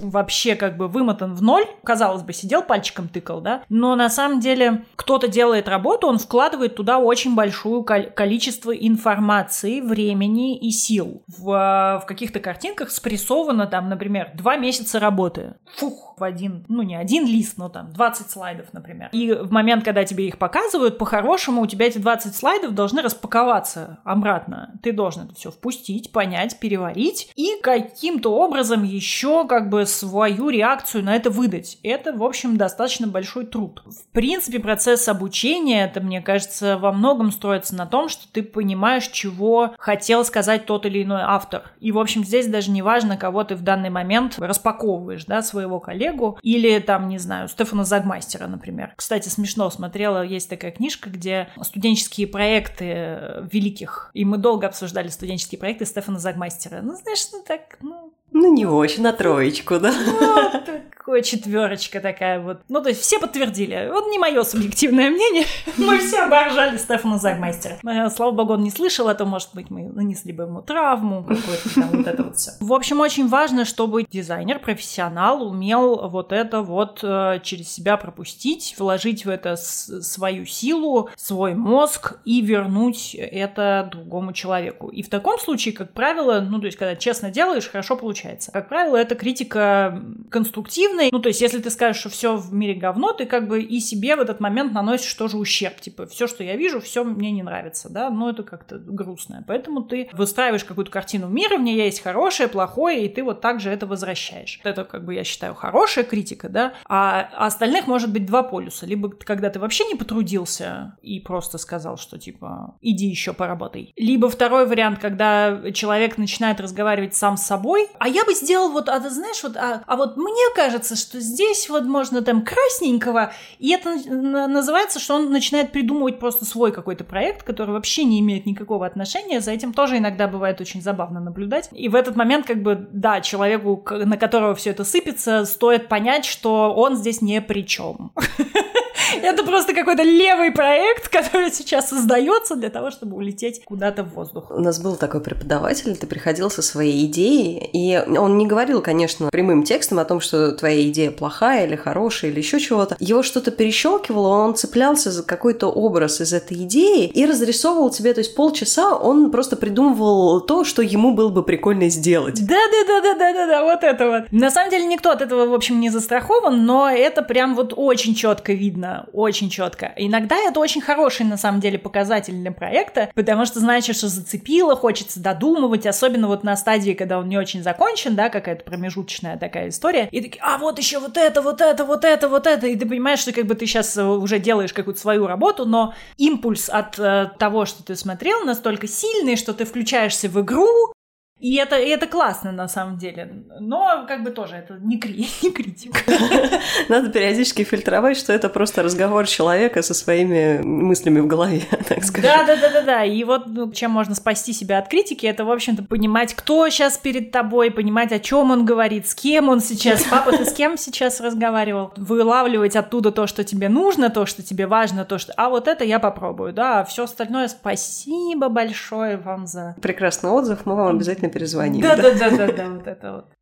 [SPEAKER 2] вообще как бы вымотан в ноль. Казалось бы, сидел пальчиком тыкал, да? Но на самом деле кто-то делает работу, он вкладывает туда очень большое количество информации, времени и сил. В, в каких-то картинках спрессовано там, например, два месяца работы. Фух, в один, ну не один лист, но там 20 слайдов, например. И в момент, когда тебе их показывают, по-хорошему у тебя эти 20 слайдов должны распаковаться обратно. Ты должен это все впустить, понять, переварить и каким-то образом еще как бы свою реакцию на это выдать. Это, в общем, достаточно большой труд. В принципе, процесс обучения, это, мне кажется, во многом строится на том, что ты понимаешь, чего хотел сказать тот или иной автор. И, в общем, здесь даже не важно, кого ты в данный момент распаковываешь, да, своего коллегу или там, не знаю, Стефана Загмастера, например. Кстати, смешно смотрела, есть такая книжка, где студенческие проекты великих, и мы долго обсуждали студенческие проекты Стефана Загмастера. Ну, знаешь, ну так, ну,
[SPEAKER 1] ну, не очень, на троечку, да?
[SPEAKER 2] Вот такое четверочка такая вот. Ну, то есть все подтвердили. Вот не мое субъективное мнение. Мы все оборжали Стефана Загмастера. Э, слава богу, он не слышал это. Может быть, мы нанесли бы ему травму какую-то там, вот это вот все. В общем, очень важно, чтобы дизайнер, профессионал умел вот это вот э, через себя пропустить, вложить в это свою силу, свой мозг и вернуть это другому человеку. И в таком случае, как правило, ну, то есть, когда честно делаешь, хорошо получается. Как правило, это критика конструктивная. Ну, то есть, если ты скажешь, что все в мире говно, ты как бы и себе в этот момент наносишь тоже ущерб. Типа, все, что я вижу, все мне не нравится, да, но это как-то грустно. Поэтому ты выстраиваешь какую-то картину мира, в ней есть хорошее, плохое, и ты вот так же это возвращаешь. Это, как бы, я считаю, хорошая критика, да, а остальных может быть два полюса. Либо когда ты вообще не потрудился и просто сказал, что, типа, иди еще поработай. Либо второй вариант, когда человек начинает разговаривать сам с собой, а я бы сделал вот, а ты знаешь, вот, а, а вот мне кажется, что здесь вот можно там красненького, и это называется, что он начинает придумывать просто свой какой-то проект, который вообще не имеет никакого отношения, за этим тоже иногда бывает очень забавно наблюдать. И в этот момент, как бы, да, человеку, на которого все это сыпется, стоит понять, что он здесь не при чем. Это просто какой-то левый проект, который сейчас создается для того, чтобы улететь куда-то в воздух.
[SPEAKER 1] У нас был такой преподаватель, ты приходил со своей идеей, и он не говорил, конечно, прямым текстом о том, что твоя идея плохая или хорошая или еще чего-то. Его что-то перещелкивало, он цеплялся за какой-то образ из этой идеи и разрисовывал тебе, то есть полчаса он просто придумывал то, что ему было бы прикольно сделать.
[SPEAKER 2] Да-да-да-да-да-да, вот это вот. На самом деле никто от этого, в общем, не застрахован, но это прям вот очень четко видно, очень четко. Иногда это очень хороший, на самом деле, показатель для проекта, потому что значит, что зацепило, хочется додумывать, особенно вот на стадии, когда он не очень закончен, да, какая-то промежуточная такая история, и такие, а вот еще вот это, вот это, вот это, вот это, и ты понимаешь, что как бы ты сейчас уже делаешь какую-то свою работу, но импульс от э, того, что ты смотрел, настолько сильный, что ты включаешься в игру, и это, и это классно на самом деле. Но как бы тоже это не, кри не критика.
[SPEAKER 1] Надо периодически фильтровать, что это просто разговор человека со своими мыслями в голове, так сказать.
[SPEAKER 2] Да, да, да, да, да. И вот ну, чем можно спасти себя от критики, это, в общем-то, понимать, кто сейчас перед тобой, понимать, о чем он говорит, с кем он сейчас. Папа, ты с кем сейчас разговаривал? Вылавливать оттуда то, что тебе нужно, то, что тебе важно, то, что. А вот это я попробую, да. А все остальное спасибо большое вам за.
[SPEAKER 1] Прекрасный отзыв. Мы вам обязательно обязательно перезвоним.
[SPEAKER 2] Да-да-да-да, вот это вот.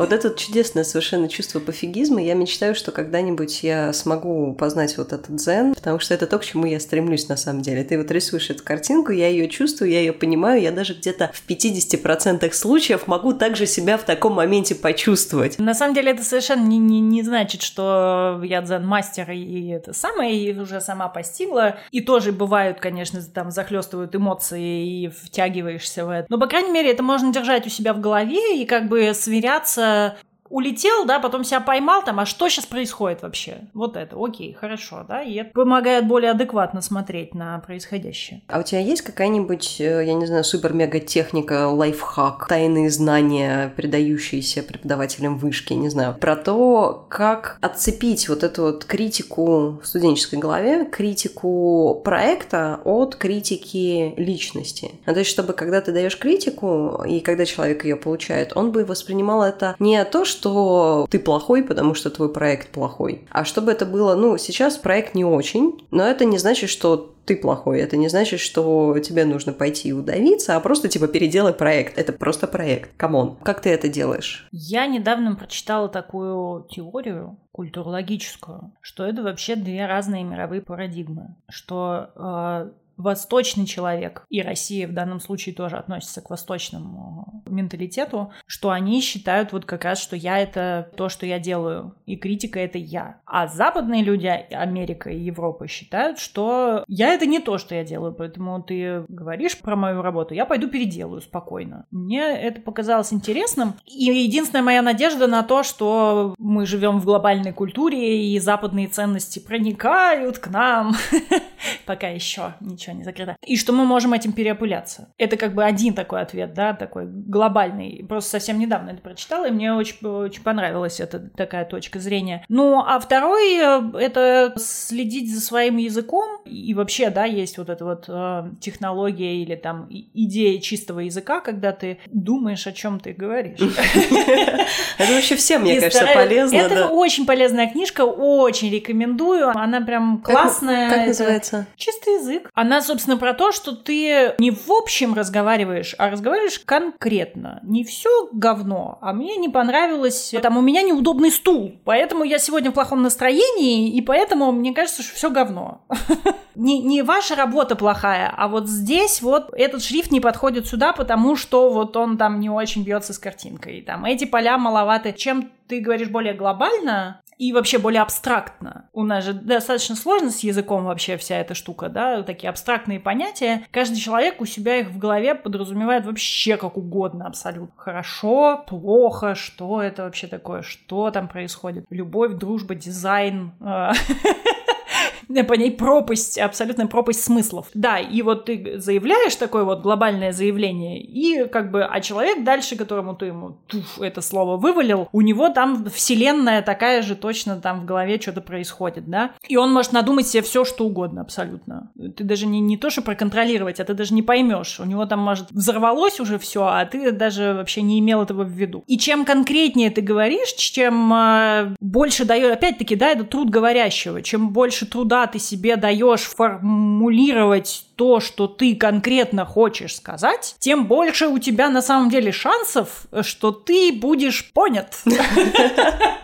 [SPEAKER 1] Вот это чудесное совершенно чувство пофигизма. Я мечтаю, что когда-нибудь я смогу познать вот этот дзен, потому что это то, к чему я стремлюсь на самом деле. Ты вот рисуешь эту картинку, я ее чувствую, я ее понимаю, я даже где-то в 50% случаев могу также себя в таком моменте почувствовать.
[SPEAKER 2] На самом деле это совершенно не, не, не значит, что я дзен-мастер и это самое, и уже сама постигла. И тоже бывают, конечно, там захлестывают эмоции и втягиваешься в это. Но, по крайней мере, это можно держать у себя в голове и как бы сверяться Uh. Улетел, да, потом себя поймал там, а что сейчас происходит вообще? Вот это, окей, хорошо, да, и это помогает более адекватно смотреть на происходящее.
[SPEAKER 1] А у тебя есть какая-нибудь, э, я не знаю, супер-мега-техника, лайфхак, тайные знания, передающиеся преподавателям вышки, не знаю, про то, как отцепить вот эту вот критику в студенческой голове, критику проекта от критики личности. Ну, то есть, чтобы когда ты даешь критику, и когда человек ее получает, он бы воспринимал это не то, что ты плохой, потому что твой проект плохой, а чтобы это было, ну, сейчас проект не очень, но это не значит, что ты плохой. Это не значит, что тебе нужно пойти и удавиться, а просто типа переделай проект. Это просто проект. Come on. Как ты это делаешь?
[SPEAKER 2] Я недавно прочитала такую теорию культурологическую, что это вообще две разные мировые парадигмы. Что э, восточный человек, и Россия в данном случае тоже относится к восточному менталитету, что они считают вот как раз, что я это то, что я делаю, и критика это я. А западные люди, Америка и Европа считают, что я это не то, что я делаю, поэтому ты говоришь про мою работу, я пойду переделаю спокойно. Мне это показалось интересным, и единственная моя надежда на то, что мы живем в глобальной культуре, и западные ценности проникают к нам, пока еще ничего ничего не закрыто. И что мы можем этим переопыляться. Это как бы один такой ответ, да, такой глобальный. Просто совсем недавно это прочитала, и мне очень, очень понравилась эта такая точка зрения. Ну, а второй э, — это следить за своим языком. И вообще, да, есть вот эта вот э, технология или там идея чистого языка, когда ты думаешь, о чем ты говоришь.
[SPEAKER 1] Это вообще всем, мне кажется, полезно.
[SPEAKER 2] Это очень полезная книжка, очень рекомендую. Она прям классная.
[SPEAKER 1] Как называется?
[SPEAKER 2] Чистый язык. Она собственно, про то, что ты не в общем разговариваешь, а разговариваешь конкретно. Не все говно, а мне не понравилось, там у меня неудобный стул, поэтому я сегодня в плохом настроении, и поэтому мне кажется, что все говно. Не, не ваша работа плохая, а вот здесь вот этот шрифт не подходит сюда, потому что вот он там не очень бьется с картинкой. Там эти поля маловаты. Чем ты говоришь более глобально, и вообще более абстрактно. У нас же достаточно сложно с языком вообще вся эта штука, да, такие абстрактные понятия. Каждый человек у себя их в голове подразумевает вообще как угодно абсолютно. Хорошо, плохо, что это вообще такое, что там происходит. Любовь, дружба, дизайн. По ней пропасть, абсолютная пропасть смыслов. Да, и вот ты заявляешь такое вот глобальное заявление, и как бы, а человек дальше, которому ты ему туф, это слово вывалил, у него там вселенная такая же точно там в голове что-то происходит, да, и он может надумать себе все, что угодно абсолютно. Ты даже не, не то, что проконтролировать, а ты даже не поймешь. У него там, может, взорвалось уже все, а ты даже вообще не имел этого в виду. И чем конкретнее ты говоришь, чем э, больше дает, опять-таки, да, это труд говорящего, чем больше труда ты себе даешь формулировать то, что ты конкретно хочешь сказать, тем больше у тебя на самом деле шансов, что ты будешь понят.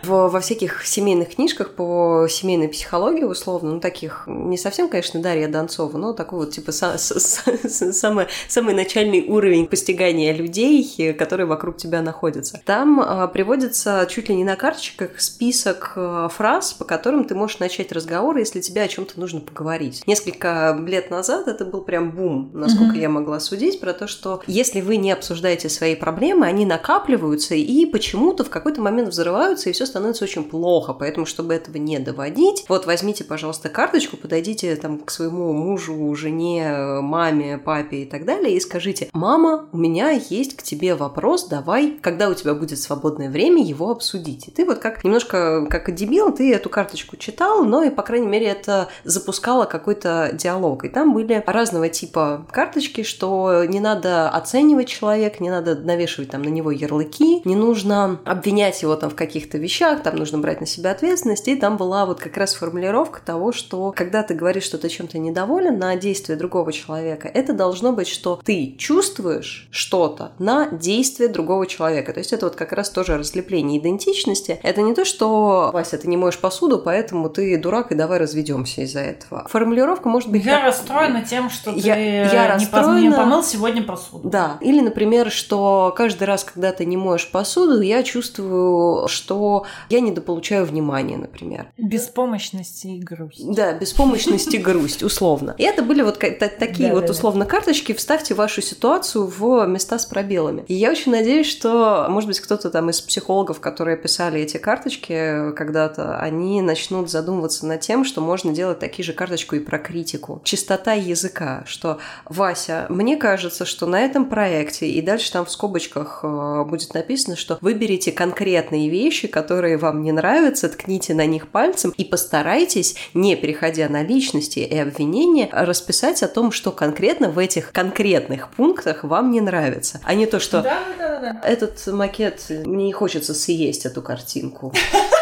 [SPEAKER 1] Во всяких семейных книжках по семейной психологии, условно, ну, таких, не совсем, конечно, Дарья Донцова, но такой вот, типа, самый, начальный уровень постигания людей, которые вокруг тебя находятся. Там а, приводится чуть ли не на карточках список а, фраз, по которым ты можешь начать разговор, если тебе о чем-то нужно поговорить. Несколько лет назад это был прям бум, насколько mm-hmm. я могла судить, про то, что если вы не обсуждаете свои проблемы, они накапливаются и почему-то в какой-то момент взрываются, и все становится очень плохо. Поэтому, чтобы этого не доводить, вот возьмите, пожалуйста, карточку, подойдите там к своему мужу, жене, маме, папе и так далее, и скажите, мама, у меня есть к тебе вопрос, давай, когда у тебя будет свободное время, его обсудить. И ты вот как немножко как дебил, ты эту карточку читал, но и, по крайней мере, это запускало какой-то диалог. И там были разного типа карточки, что не надо оценивать человека, не надо навешивать там на него ярлыки, не нужно обвинять его там в каких-то вещах, там нужно брать на себя ответственность. И там была вот как раз формулировка того, что когда ты говоришь, что ты чем-то недоволен на действие другого человека, это должно быть, что ты чувствуешь что-то на действие другого человека. То есть это вот как раз тоже разлепление идентичности. Это не то, что Вася, ты не моешь посуду, поэтому ты дурак и давай разведемся из-за этого. Формулировка может быть...
[SPEAKER 2] Я расстроена тем, что ты я, я не, расстроена... не помыл сегодня посуду.
[SPEAKER 1] Да. Или, например, что каждый раз, когда ты не моешь посуду, я чувствую, что я недополучаю внимания, например.
[SPEAKER 2] Беспомощность и грусть.
[SPEAKER 1] Да, беспомощность и грусть, условно. И это были вот такие вот условно карточки, вставьте вашу ситуацию в места с пробелами. И я очень надеюсь, что, может быть, кто-то там из психологов, которые писали эти карточки когда-то, они начнут задумываться над тем, что можно делать такие же карточку и про критику. Чистота языка, что Вася, мне кажется, что на этом проекте, и дальше там в скобочках э, будет написано, что выберите конкретные вещи, которые вам не нравятся, ткните на них пальцем и постарайтесь, не переходя на личности и обвинения, расписать о том, что конкретно в этих конкретных пунктах вам не нравится, а не то, что
[SPEAKER 2] да, да, да.
[SPEAKER 1] этот макет, мне не хочется съесть эту картинку.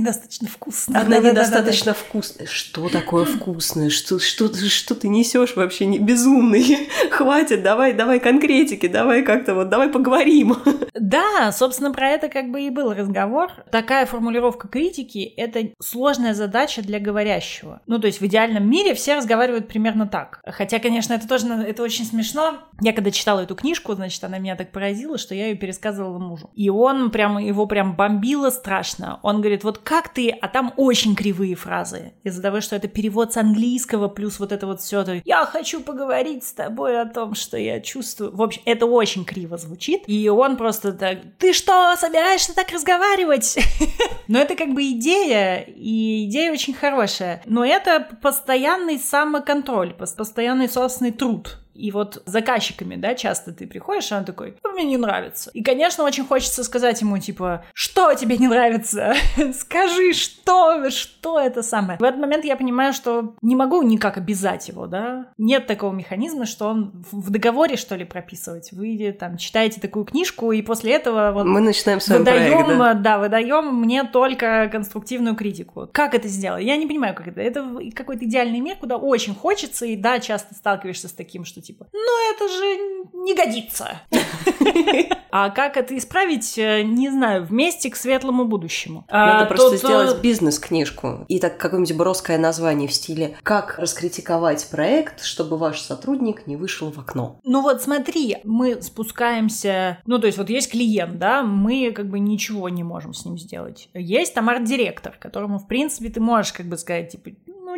[SPEAKER 2] недостаточно вкусная.
[SPEAKER 1] Она да, недостаточно да, да, вкусная. Что такое вкусное? Что, что, что ты несешь вообще не безумный? Хватит, давай, давай конкретики, давай как-то вот, давай поговорим.
[SPEAKER 2] Да, собственно, про это как бы и был разговор. Такая формулировка критики — это сложная задача для говорящего. Ну, то есть в идеальном мире все разговаривают примерно так. Хотя, конечно, это тоже это очень смешно. Я когда читала эту книжку, значит, она меня так поразила, что я ее пересказывала мужу. И он прям, его прям бомбило страшно. Он говорит, вот как ты, а там очень кривые фразы. Из-за того, что это перевод с английского, плюс вот это вот все. Я хочу поговорить с тобой о том, что я чувствую. В общем, это очень криво звучит. И он просто так, ты что, собираешься так разговаривать? Но это как бы идея, и идея очень хорошая. Но это постоянный самоконтроль, постоянный собственный труд. И вот заказчиками, да, часто ты приходишь, и он такой, ну, мне не нравится. И, конечно, очень хочется сказать ему, типа, что тебе не нравится? Скажи, что, что это самое? В этот момент я понимаю, что не могу никак обязать его, да. Нет такого механизма, что он в договоре, что ли, прописывать. Вы там читаете такую книжку, и после этого вот...
[SPEAKER 1] Мы начинаем с вами
[SPEAKER 2] выдаем,
[SPEAKER 1] проект, да?
[SPEAKER 2] да, выдаем мне только конструктивную критику. Как это сделать? Я не понимаю, как это. Это какой-то идеальный мир, куда очень хочется, и да, часто сталкиваешься с таким, что типа, ну это же не годится. А как это исправить, э, не знаю, вместе к светлому будущему.
[SPEAKER 1] Надо а, просто сделать бизнес-книжку и так какое-нибудь броское название в стиле «Как раскритиковать проект, чтобы ваш сотрудник не вышел в окно».
[SPEAKER 2] Ну вот смотри, мы спускаемся, ну то есть вот есть клиент, да, мы как бы ничего не можем с ним сделать. Есть там арт-директор, которому, в принципе, ты можешь как бы сказать, типа,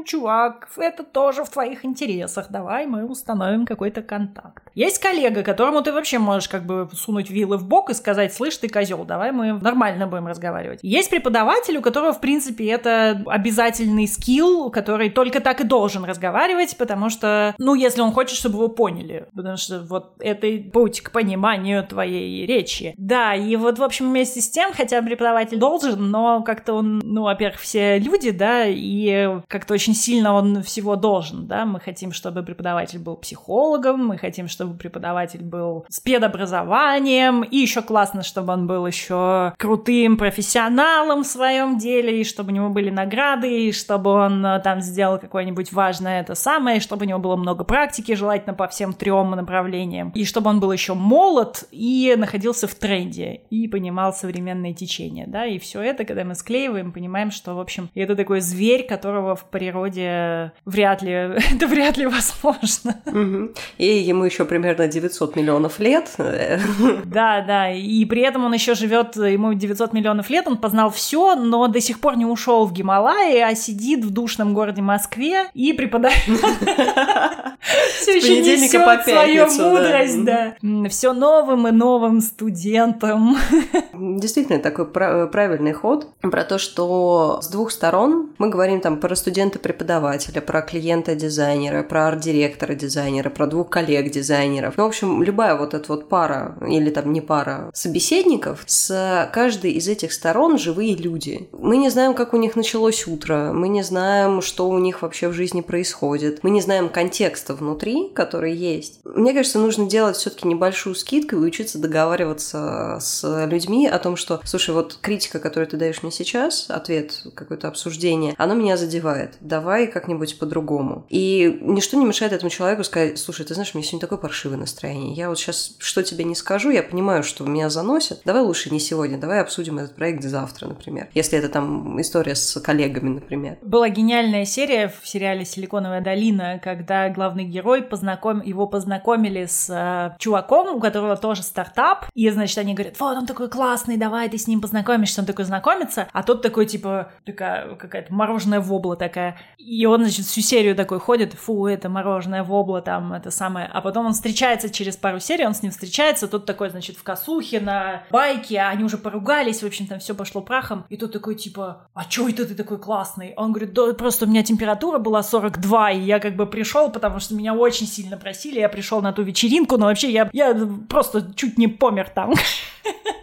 [SPEAKER 2] чувак, это тоже в твоих интересах, давай мы установим какой-то контакт. Есть коллега, которому ты вообще можешь как бы сунуть вилы в бок и сказать, слышь, ты козел, давай мы нормально будем разговаривать. Есть преподаватель, у которого, в принципе, это обязательный скилл, который только так и должен разговаривать, потому что, ну, если он хочет, чтобы его поняли, потому что вот это путь к пониманию твоей речи. Да, и вот, в общем, вместе с тем, хотя преподаватель должен, но как-то он, ну, во-первых, все люди, да, и как-то очень сильно он всего должен, да, мы хотим, чтобы преподаватель был психологом, мы хотим, чтобы преподаватель был с педобразованием, и еще классно, чтобы он был еще крутым профессионалом в своем деле, и чтобы у него были награды, и чтобы он э, там сделал какое-нибудь важное это самое, и чтобы у него было много практики, желательно по всем трем направлениям, и чтобы он был еще молод и находился в тренде, и понимал современные течения, да, и все это, когда мы склеиваем, понимаем, что, в общем, это такой зверь, которого в природе вряд ли, это вряд ли возможно.
[SPEAKER 1] И ему еще примерно 900 миллионов лет.
[SPEAKER 2] Да, да, и при этом он еще живет, ему 900 миллионов лет, он познал все, но до сих пор не ушел в Гималаи, а сидит в душном городе Москве и преподает. Все еще несет свою мудрость, да. Все новым и новым студентам.
[SPEAKER 1] Действительно, такой правильный ход про то, что с двух сторон мы говорим там про студента преподавателя, про клиента-дизайнера, про арт-директора дизайнера, про двух коллег-дизайнеров. Ну, в общем, любая вот эта вот пара, или там не пара собеседников, с каждой из этих сторон живые люди. Мы не знаем, как у них началось утро, мы не знаем, что у них вообще в жизни происходит, мы не знаем контекста внутри, который есть. Мне кажется, нужно делать все-таки небольшую скидку и учиться договариваться с людьми о том, что, слушай, вот критика, которую ты даешь мне сейчас, ответ, какое-то обсуждение, оно меня задевает давай как-нибудь по-другому. И ничто не мешает этому человеку сказать, слушай, ты знаешь, мне сегодня такой паршивое настроение. Я вот сейчас что тебе не скажу, я понимаю, что меня заносит. Давай лучше не сегодня, давай обсудим этот проект завтра, например. Если это там история с коллегами, например.
[SPEAKER 2] Была гениальная серия в сериале «Силиконовая долина», когда главный герой познаком... его познакомили с э, чуваком, у которого тоже стартап, и, значит, они говорят, вот он такой классный, давай ты с ним познакомишься, он такой знакомится, а тот такой, типа, такая какая-то мороженое вобла такая, и он, значит, всю серию такой ходит, фу, это мороженое вобла, там, это самое, а потом он встречается через пару серий, он с ним встречается, тот такой, значит, в косухе, на байке, а они уже поругались, в общем, там все пошло прахом, и тот такой, типа, а чё это ты такой классный? Он говорит, да, просто у меня температура была 42, и я как бы пришел, потому что меня очень сильно просили, я пришел на ту вечеринку, но вообще я, я просто чуть не помер там.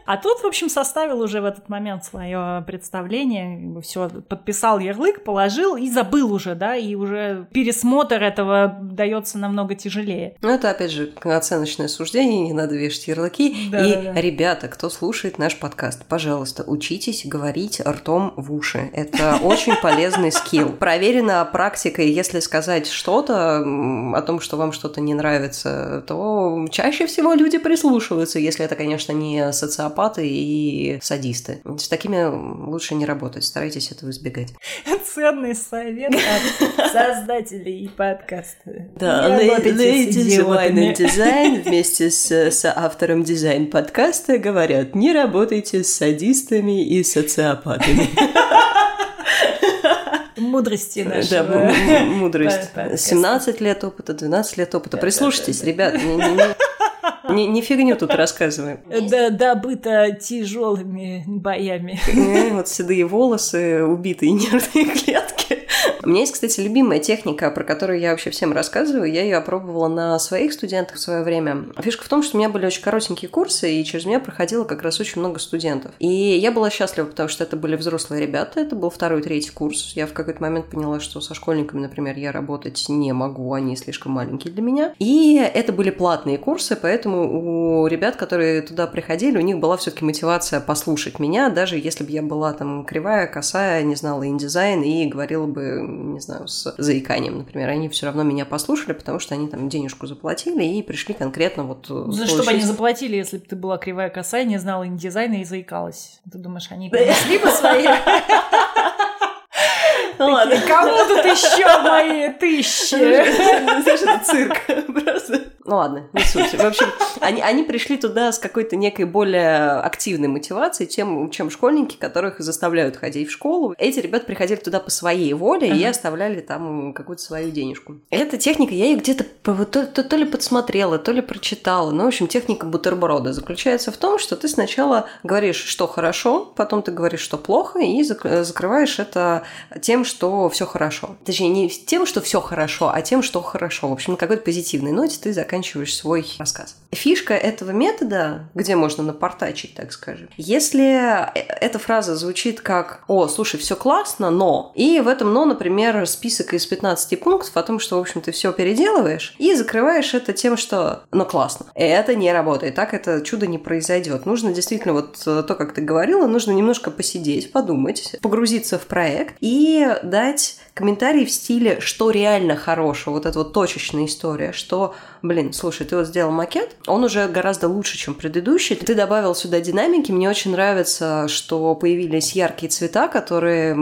[SPEAKER 2] А тут, в общем, составил уже в этот момент свое представление, все подписал ярлык, положил и забыл уже, да, и уже пересмотр этого дается намного тяжелее.
[SPEAKER 1] Ну, это, опять же, оценочное суждение, не надо вешать ярлыки. Да, и, да, да. ребята, кто слушает наш подкаст, пожалуйста, учитесь говорить ртом в уши. Это очень полезный скилл. Проверено практикой, если сказать что-то о том, что вам что-то не нравится, то чаще всего люди прислушиваются, если это, конечно, не социопат психопаты и садисты. С такими лучше не работать, старайтесь этого избегать.
[SPEAKER 2] Ценный совет от создателей подкаста.
[SPEAKER 1] Да, Wine and Design вместе с, с автором дизайн-подкаста говорят, не работайте с садистами и социопатами
[SPEAKER 2] мудрости нашего.
[SPEAKER 1] Да, мудрость. 17 лет опыта, 12 лет опыта. Прислушайтесь, ребят, не, не, фигню тут рассказываем.
[SPEAKER 2] Да, добыто тяжелыми боями.
[SPEAKER 1] Вот седые волосы, убитые нервные клетки. У меня есть, кстати, любимая техника, про которую я вообще всем рассказываю. Я ее опробовала на своих студентах в свое время. Фишка в том, что у меня были очень коротенькие курсы, и через меня проходило как раз очень много студентов. И я была счастлива, потому что это были взрослые ребята, это был второй, третий курс. Я в какой-то момент поняла, что со школьниками, например, я работать не могу, они слишком маленькие для меня. И это были платные курсы, поэтому у ребят, которые туда приходили, у них была все-таки мотивация послушать меня, даже если бы я была там кривая, косая, не знала индизайн и говорила бы не знаю, с заиканием, например, они все равно меня послушали, потому что они там денежку заплатили и пришли конкретно вот...
[SPEAKER 2] Э, За что бы они заплатили, если бы ты была кривая косая, не знала индизайна и заикалась? Ты думаешь, они принесли бы свои... Ну ладно. Кому тут еще мои тысячи?
[SPEAKER 1] Знаешь, это цирк. Просто ну ладно, не суть. В общем, они, они пришли туда с какой-то некой более активной мотивацией, чем, чем школьники, которых заставляют ходить в школу. Эти ребята приходили туда по своей воле uh-huh. и оставляли там какую-то свою денежку. Эта техника, я ее где-то то, то, то ли подсмотрела, то ли прочитала. Ну, в общем, техника бутерброда заключается в том, что ты сначала говоришь, что хорошо, потом ты говоришь, что плохо, и закрываешь это тем, что все хорошо. Точнее, не тем, что все хорошо, а тем, что хорошо. В общем, на какой-то позитивной ноте ты заканчиваешь свой рассказ. Фишка этого метода, где можно напортачить, так скажем, если э, эта фраза звучит как «О, слушай, все классно, но…» И в этом «но», например, список из 15 пунктов о том, что, в общем, ты все переделываешь, и закрываешь это тем, что «но классно». Это не работает, так это чудо не произойдет. Нужно действительно, вот э, то, как ты говорила, нужно немножко посидеть, подумать, погрузиться в проект и дать комментарий в стиле «что реально хорошего», вот эта вот точечная история, что блин, слушай, ты вот сделал макет, он уже гораздо лучше, чем предыдущий. Ты добавил сюда динамики. Мне очень нравится, что появились яркие цвета, которые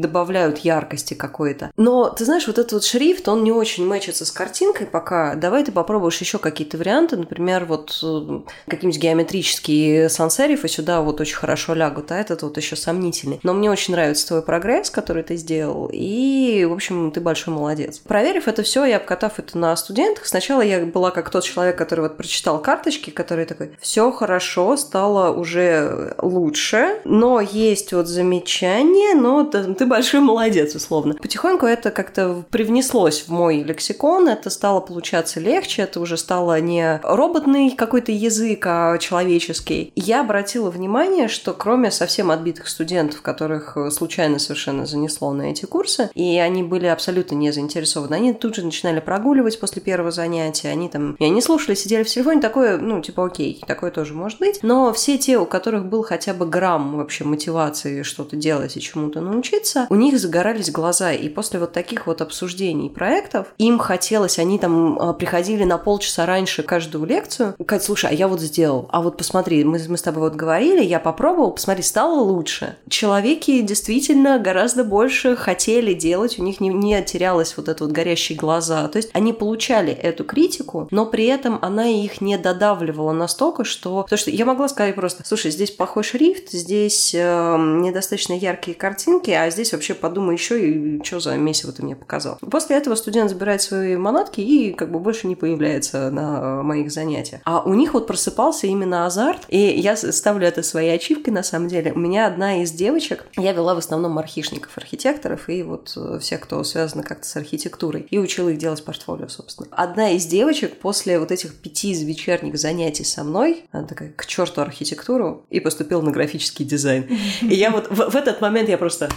[SPEAKER 1] добавляют яркости какой-то. Но, ты знаешь, вот этот вот шрифт, он не очень мэчится с картинкой пока. Давай ты попробуешь еще какие-то варианты. Например, вот э, какие-нибудь геометрические сансерифы сюда вот очень хорошо лягут, а этот вот еще сомнительный. Но мне очень нравится твой прогресс, который ты сделал. И, в общем, ты большой молодец. Проверив это все и обкатав это на студентах, сначала я была как тот человек, который вот прочитал карточки, который такой, все хорошо, стало уже лучше, но есть вот замечания, но ты, большой молодец, условно. Потихоньку это как-то привнеслось в мой лексикон, это стало получаться легче, это уже стало не роботный какой-то язык, а человеческий. Я обратила внимание, что кроме совсем отбитых студентов, которых случайно совершенно занесло на эти курсы, и они были абсолютно не заинтересованы, они тут же начинали прогуливать после первого занятия, они там, и они слушали, сидели в телефоне, такое, ну, типа, окей, такое тоже может быть. Но все те, у которых был хотя бы грамм вообще мотивации что-то делать и чему-то научиться, у них загорались глаза. И после вот таких вот обсуждений проектов им хотелось, они там а, приходили на полчаса раньше каждую лекцию, Кать, слушай, а я вот сделал, а вот посмотри, мы, мы с тобой вот говорили, я попробовал, посмотри, стало лучше. Человеки действительно гораздо больше хотели делать, у них не, не терялось вот это вот горящие глаза. То есть они получали эту критику, но при этом она их не додавливала настолько, что... Потому что я могла сказать просто, слушай, здесь плохой шрифт, здесь э, недостаточно яркие картинки, а здесь вообще подумай еще, и что за месиво ты мне показал. После этого студент забирает свои манатки и как бы больше не появляется на моих занятиях. А у них вот просыпался именно азарт, и я ставлю это своей ачивкой на самом деле. У меня одна из девочек, я вела в основном архишников, архитекторов и вот э, всех, кто связан как-то с архитектурой, и учила их делать портфолио, собственно. Одна из девочек после вот этих пяти вечерних занятий со мной, она такая, к черту архитектуру, и поступила на графический дизайн. И я вот в, в этот момент я просто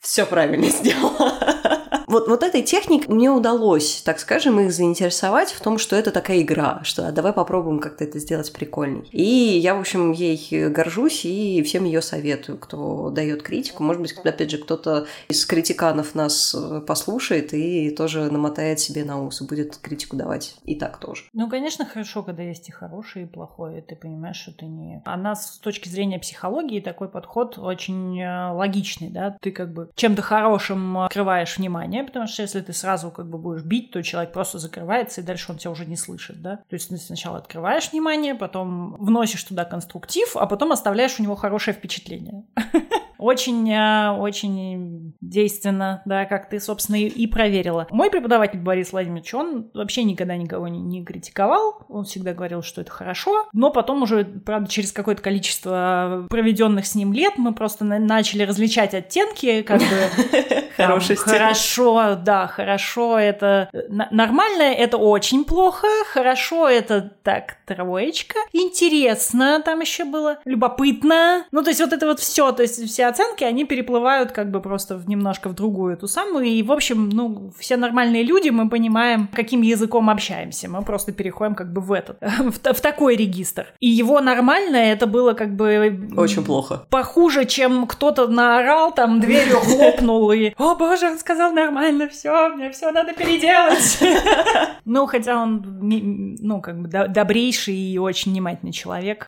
[SPEAKER 1] все правильно сделала. Вот, вот этой техникой мне удалось, так скажем, их заинтересовать в том, что это такая игра, что а давай попробуем как-то это сделать прикольней. И я, в общем, ей горжусь и всем ее советую, кто дает критику. Может быть, опять же, кто-то из критиканов нас э, послушает и тоже намотает себе на ус и будет критику давать и так тоже.
[SPEAKER 2] Ну, конечно, хорошо, когда есть и хорошее, и плохое. Ты понимаешь, что ты не... А нас с точки зрения психологии такой подход очень э, логичный, да? Ты как бы чем-то хорошим открываешь внимание, внимание, потому что если ты сразу как бы будешь бить, то человек просто закрывается, и дальше он тебя уже не слышит, да. То есть ты сначала открываешь внимание, потом вносишь туда конструктив, а потом оставляешь у него хорошее впечатление. Очень, э, действенно, да, как ты, собственно, и, проверила. Мой преподаватель Борис Владимирович, он вообще никогда никого не, не критиковал, он всегда говорил, что это хорошо, но потом уже, правда, через какое-то количество проведенных с ним лет мы просто начали различать оттенки, как бы хорошо, да, хорошо, это нормально, это очень плохо, хорошо, это так, троечка, интересно, там еще было, любопытно, ну, то есть вот это вот все, то есть все оценки, они переплывают как бы просто в немножко в другую эту самую. И, в общем, ну, все нормальные люди, мы понимаем, каким языком общаемся. Мы просто переходим как бы в этот, в, в такой регистр. И его нормальное это было как бы...
[SPEAKER 1] Очень плохо.
[SPEAKER 2] Похуже, чем кто-то наорал, там дверью хлопнул и... О, боже, он сказал нормально, все, мне все надо переделать. Ну, хотя он, ну, как бы добрейший и очень внимательный человек.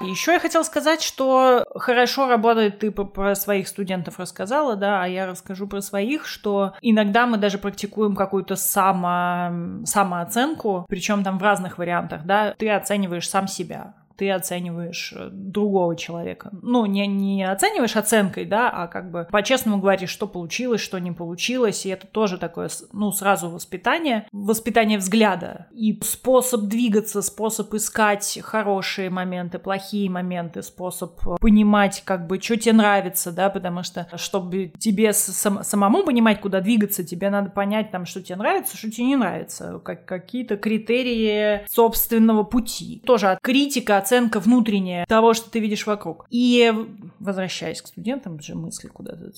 [SPEAKER 2] Еще я хотела сказать, что хорошо работает, ты про своих студентов рассказала, да, а я расскажу про своих, что иногда мы даже практикуем какую-то само, самооценку, причем там в разных вариантах, да, ты оцениваешь сам себя ты оцениваешь э, другого человека. Ну, не, не оцениваешь оценкой, да, а как бы по-честному говоришь, что получилось, что не получилось, и это тоже такое, ну, сразу воспитание, воспитание взгляда и способ двигаться, способ искать хорошие моменты, плохие моменты, способ понимать, как бы, что тебе нравится, да, потому что, чтобы тебе сам, самому понимать, куда двигаться, тебе надо понять, там, что тебе нравится, что тебе не нравится, как, какие-то критерии собственного пути. Тоже критика, оценка внутренняя того, что ты видишь вокруг. И возвращаясь к студентам, же мысли куда-то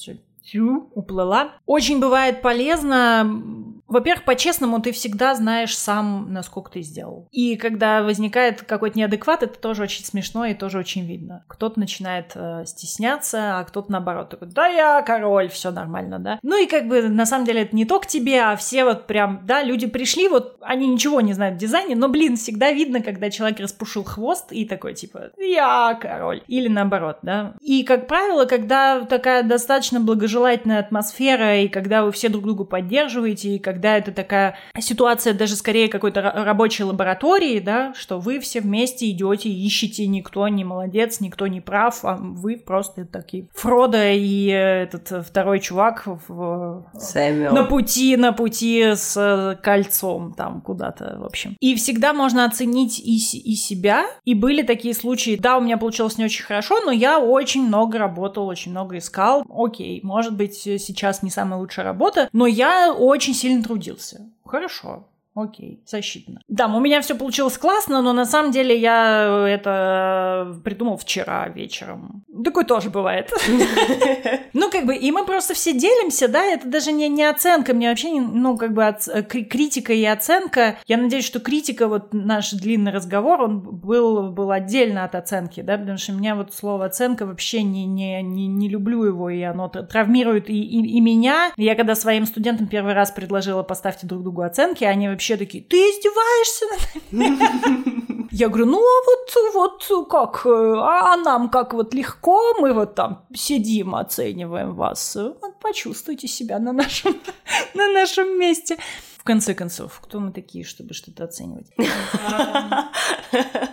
[SPEAKER 2] уплыла. Очень бывает полезно во-первых, по-честному, ты всегда знаешь сам, насколько ты сделал. И когда возникает какой-то неадекват, это тоже очень смешно и тоже очень видно. Кто-то начинает э, стесняться, а кто-то наоборот такой, да я король, все нормально, да. Ну и как бы на самом деле это не только тебе, а все вот прям, да, люди пришли, вот они ничего не знают в дизайне, но, блин, всегда видно, когда человек распушил хвост и такой типа, я король. Или наоборот, да. И, как правило, когда такая достаточно благожелательная атмосфера, и когда вы все друг друга поддерживаете, и когда это такая ситуация даже скорее какой-то рабочей лаборатории, да, что вы все вместе идете, ищете, никто не молодец, никто не прав, а вы просто такие Фродо и этот второй чувак в... на пути, на пути с кольцом там куда-то, в общем. И всегда можно оценить и, и себя, и были такие случаи, да, у меня получилось не очень хорошо, но я очень много работал, очень много искал, окей, может быть, сейчас не самая лучшая работа, но я очень сильно трудился. Хорошо. Окей, защитно. Да, у меня все получилось классно, но на самом деле я это придумал вчера вечером. Такое тоже бывает. Ну, как бы, и мы просто все делимся, да, это даже не, не оценка, мне вообще, ну, как бы, критика и оценка. Я надеюсь, что критика, вот наш длинный разговор, он был, был отдельно от оценки, да, потому что у меня вот слово оценка вообще не, не, не, не люблю его, и оно травмирует и, и, и меня. Я когда своим студентам первый раз предложила поставьте друг другу оценки, они вообще такие, ты издеваешься Я говорю, ну а вот, вот как, а нам как вот легко, мы вот там сидим, оцениваем вас, почувствуйте себя на нашем, на нашем месте. В конце концов, кто мы такие, чтобы что-то оценивать?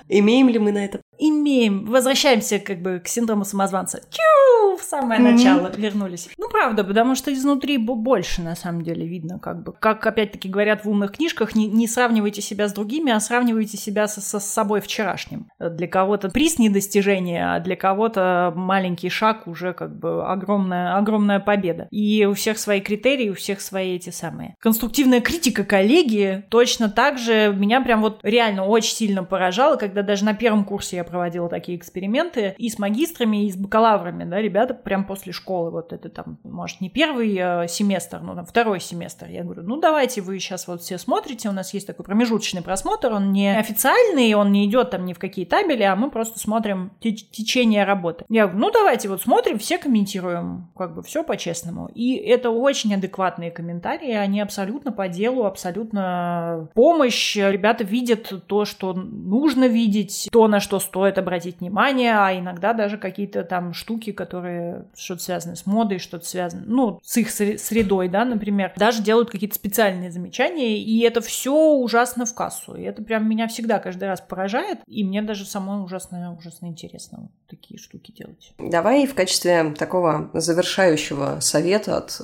[SPEAKER 1] Имеем ли мы на это
[SPEAKER 2] имеем, возвращаемся как бы к синдрому самозванца. Чу, в самое mm-hmm. начало вернулись. Ну, правда, потому что изнутри больше, на самом деле, видно, как бы. Как, опять-таки, говорят в умных книжках, не, не сравнивайте себя с другими, а сравнивайте себя со, со собой вчерашним. Для кого-то приз не достижение, а для кого-то маленький шаг уже как бы огромная, огромная победа. И у всех свои критерии, у всех свои эти самые. Конструктивная критика коллеги точно так же меня прям вот реально очень сильно поражала, когда даже на первом курсе я проводила такие эксперименты и с магистрами, и с бакалаврами, да, ребята прям после школы, вот это там, может, не первый э, семестр, но там второй семестр. Я говорю, ну давайте вы сейчас вот все смотрите, у нас есть такой промежуточный просмотр, он не официальный, он не идет там ни в какие табели, а мы просто смотрим течение работы. Я говорю, ну давайте вот смотрим, все комментируем, как бы все по-честному. И это очень адекватные комментарии, они абсолютно по делу, абсолютно помощь. Ребята видят то, что нужно видеть, то, на что стоит обратить внимание, а иногда даже какие-то там штуки, которые что-то связаны с модой, что-то связано, ну, с их средой, да, например, даже делают какие-то специальные замечания, и это все ужасно в кассу. И это прям меня всегда каждый раз поражает, и мне даже самой ужасно, ужасно интересно такие штуки делать.
[SPEAKER 1] Давай в качестве такого завершающего совета от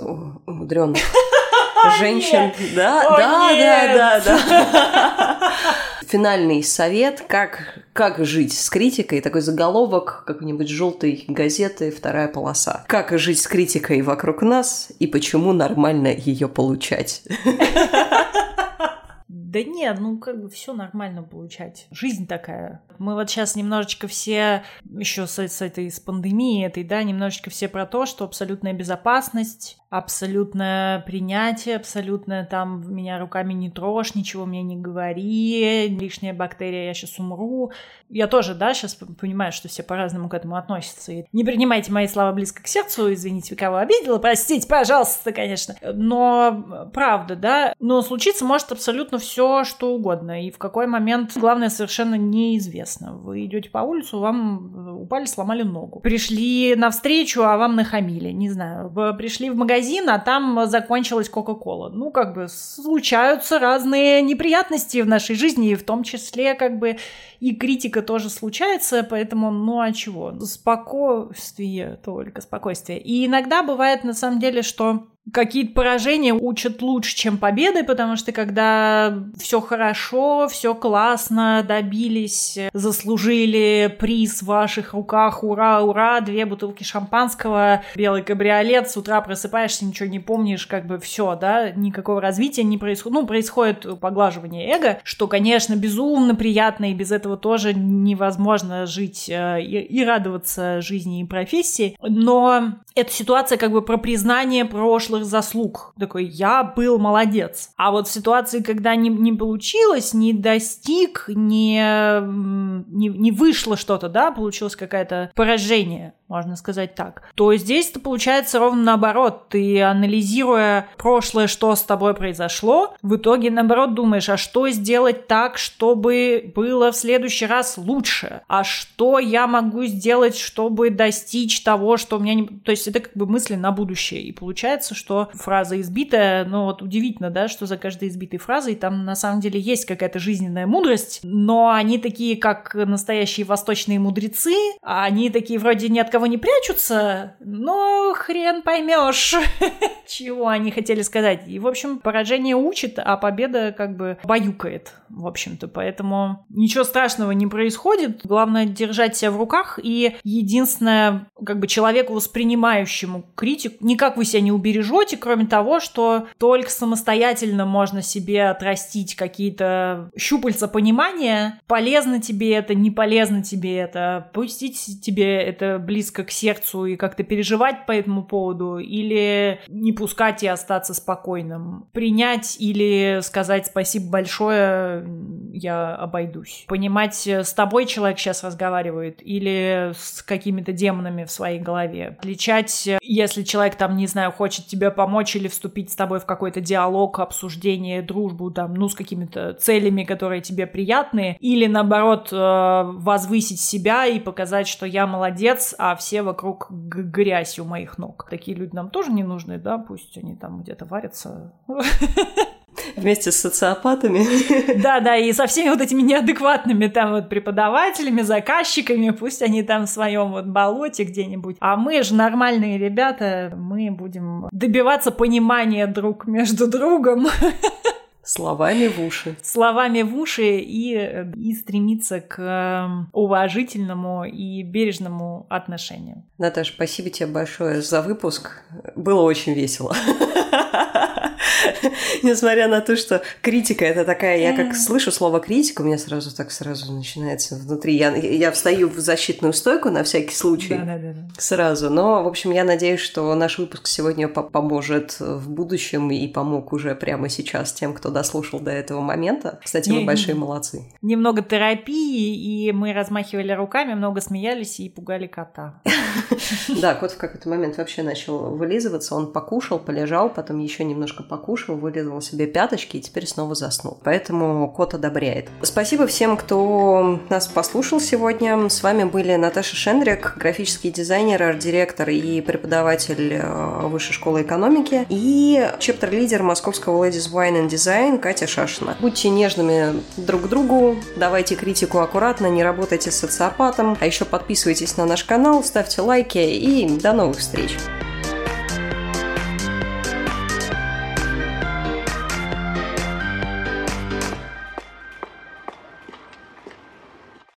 [SPEAKER 1] умудренных женщин. Да, да, да, да, да. Финальный совет, как, как жить с критикой. Такой заголовок какой-нибудь желтой газеты, вторая полоса. Как жить с критикой вокруг нас и почему нормально ее получать.
[SPEAKER 2] Да нет, ну как бы все нормально получать. Жизнь такая. Мы вот сейчас немножечко все, еще с этой с пандемией этой, да, немножечко все про то, что абсолютная безопасность, абсолютное принятие, абсолютное там меня руками не трожь, ничего мне не говори, лишняя бактерия, я сейчас умру. Я тоже, да, сейчас понимаю, что все по-разному к этому относятся. И не принимайте мои слова близко к сердцу, извините, кого обидела, простите, пожалуйста, конечно. Но правда, да, но случиться может абсолютно все, что угодно. И в какой момент, главное, совершенно неизвестно. Вы идете по улицу, вам упали, сломали ногу. Пришли навстречу, а вам нахамили, не знаю. Пришли в магазин магазин, а там закончилась Кока-Кола. Ну, как бы случаются разные неприятности в нашей жизни, и в том числе, как бы, и критика тоже случается, поэтому, ну, а чего? Спокойствие только, спокойствие. И иногда бывает, на самом деле, что какие-то поражения учат лучше, чем победы, потому что когда все хорошо, все классно, добились, заслужили приз в ваших руках, ура, ура, две бутылки шампанского, белый кабриолет, с утра просыпаешься, ничего не помнишь, как бы все, да, никакого развития не происходит. Ну, происходит поглаживание эго, что, конечно, безумно приятно, и без этого тоже невозможно жить э, и, и радоваться жизни и профессии, но эта ситуация как бы про признание прошлых заслуг. Такой, я был молодец. А вот в ситуации, когда не, не получилось, не достиг, не, не, не вышло что-то, да, получилось какое-то поражение, можно сказать так, то здесь это получается ровно наоборот. Ты, анализируя прошлое, что с тобой произошло, в итоге, наоборот, думаешь, а что сделать так, чтобы было в следующий раз лучше? А что я могу сделать, чтобы достичь того, что у меня не... То есть это как бы мысли на будущее. И получается, что фраза избитая, ну вот удивительно, да, что за каждой избитой фразой там на самом деле есть какая-то жизненная мудрость, но они такие, как настоящие восточные мудрецы, они такие вроде ни от кого не прячутся, но хрен поймешь, чего они хотели сказать. И, в общем, поражение учит, а победа как бы баюкает, в общем-то. Поэтому ничего страшного не происходит. Главное держать себя в руках. И единственное, как бы человеку, воспринимающему критику, никак вы себя не убережете, животик, кроме того, что только самостоятельно можно себе отрастить какие-то щупальца понимания, полезно тебе это, не полезно тебе это, пустить тебе это близко к сердцу и как-то переживать по этому поводу, или не пускать и остаться спокойным, принять или сказать спасибо большое, я обойдусь. Понимать, с тобой человек сейчас разговаривает или с какими-то демонами в своей голове. Отличать, если человек там, не знаю, хочет тебе помочь или вступить с тобой в какой-то диалог, обсуждение, дружбу, там, ну, с какими-то целями, которые тебе приятны, или наоборот, э, возвысить себя и показать, что я молодец, а все вокруг грязь у моих ног. Такие люди нам тоже не нужны, да, пусть они там где-то варятся.
[SPEAKER 1] Вместе с социопатами.
[SPEAKER 2] Да, да, и со всеми вот этими неадекватными там вот преподавателями, заказчиками, пусть они там в своем вот болоте где-нибудь. А мы же нормальные ребята, мы будем добиваться понимания друг между другом.
[SPEAKER 1] Словами в уши.
[SPEAKER 2] Словами в уши и, и стремиться к эм, уважительному и бережному отношению.
[SPEAKER 1] Наташа, спасибо тебе большое за выпуск. Было очень весело. Несмотря на то, что критика это такая, я как слышу слово критика, у меня сразу так сразу начинается внутри. Я, я встаю в защитную стойку на всякий случай. Да, да, да. Сразу. Но, в общем, я надеюсь, что наш выпуск сегодня поможет в будущем и помог уже прямо сейчас тем, кто дослушал до этого момента. Кстати, вы большие молодцы.
[SPEAKER 2] Немного терапии, и мы размахивали руками, много смеялись и пугали кота.
[SPEAKER 1] Да, кот в какой-то момент вообще начал вылизываться. Он покушал, полежал, потом еще немножко покушал, вылизывал себе пяточки и теперь снова заснул. Поэтому кот одобряет. Спасибо всем, кто нас послушал сегодня. С вами были Наташа Шендрик, графический дизайнер, арт-директор и преподаватель э, Высшей школы экономики, и чептер-лидер московского Ladies Wine and Design Катя Шашина. Будьте нежными друг к другу, давайте критику аккуратно, не работайте с социопатом, а еще подписывайтесь на наш канал, ставьте лайки и до новых встреч!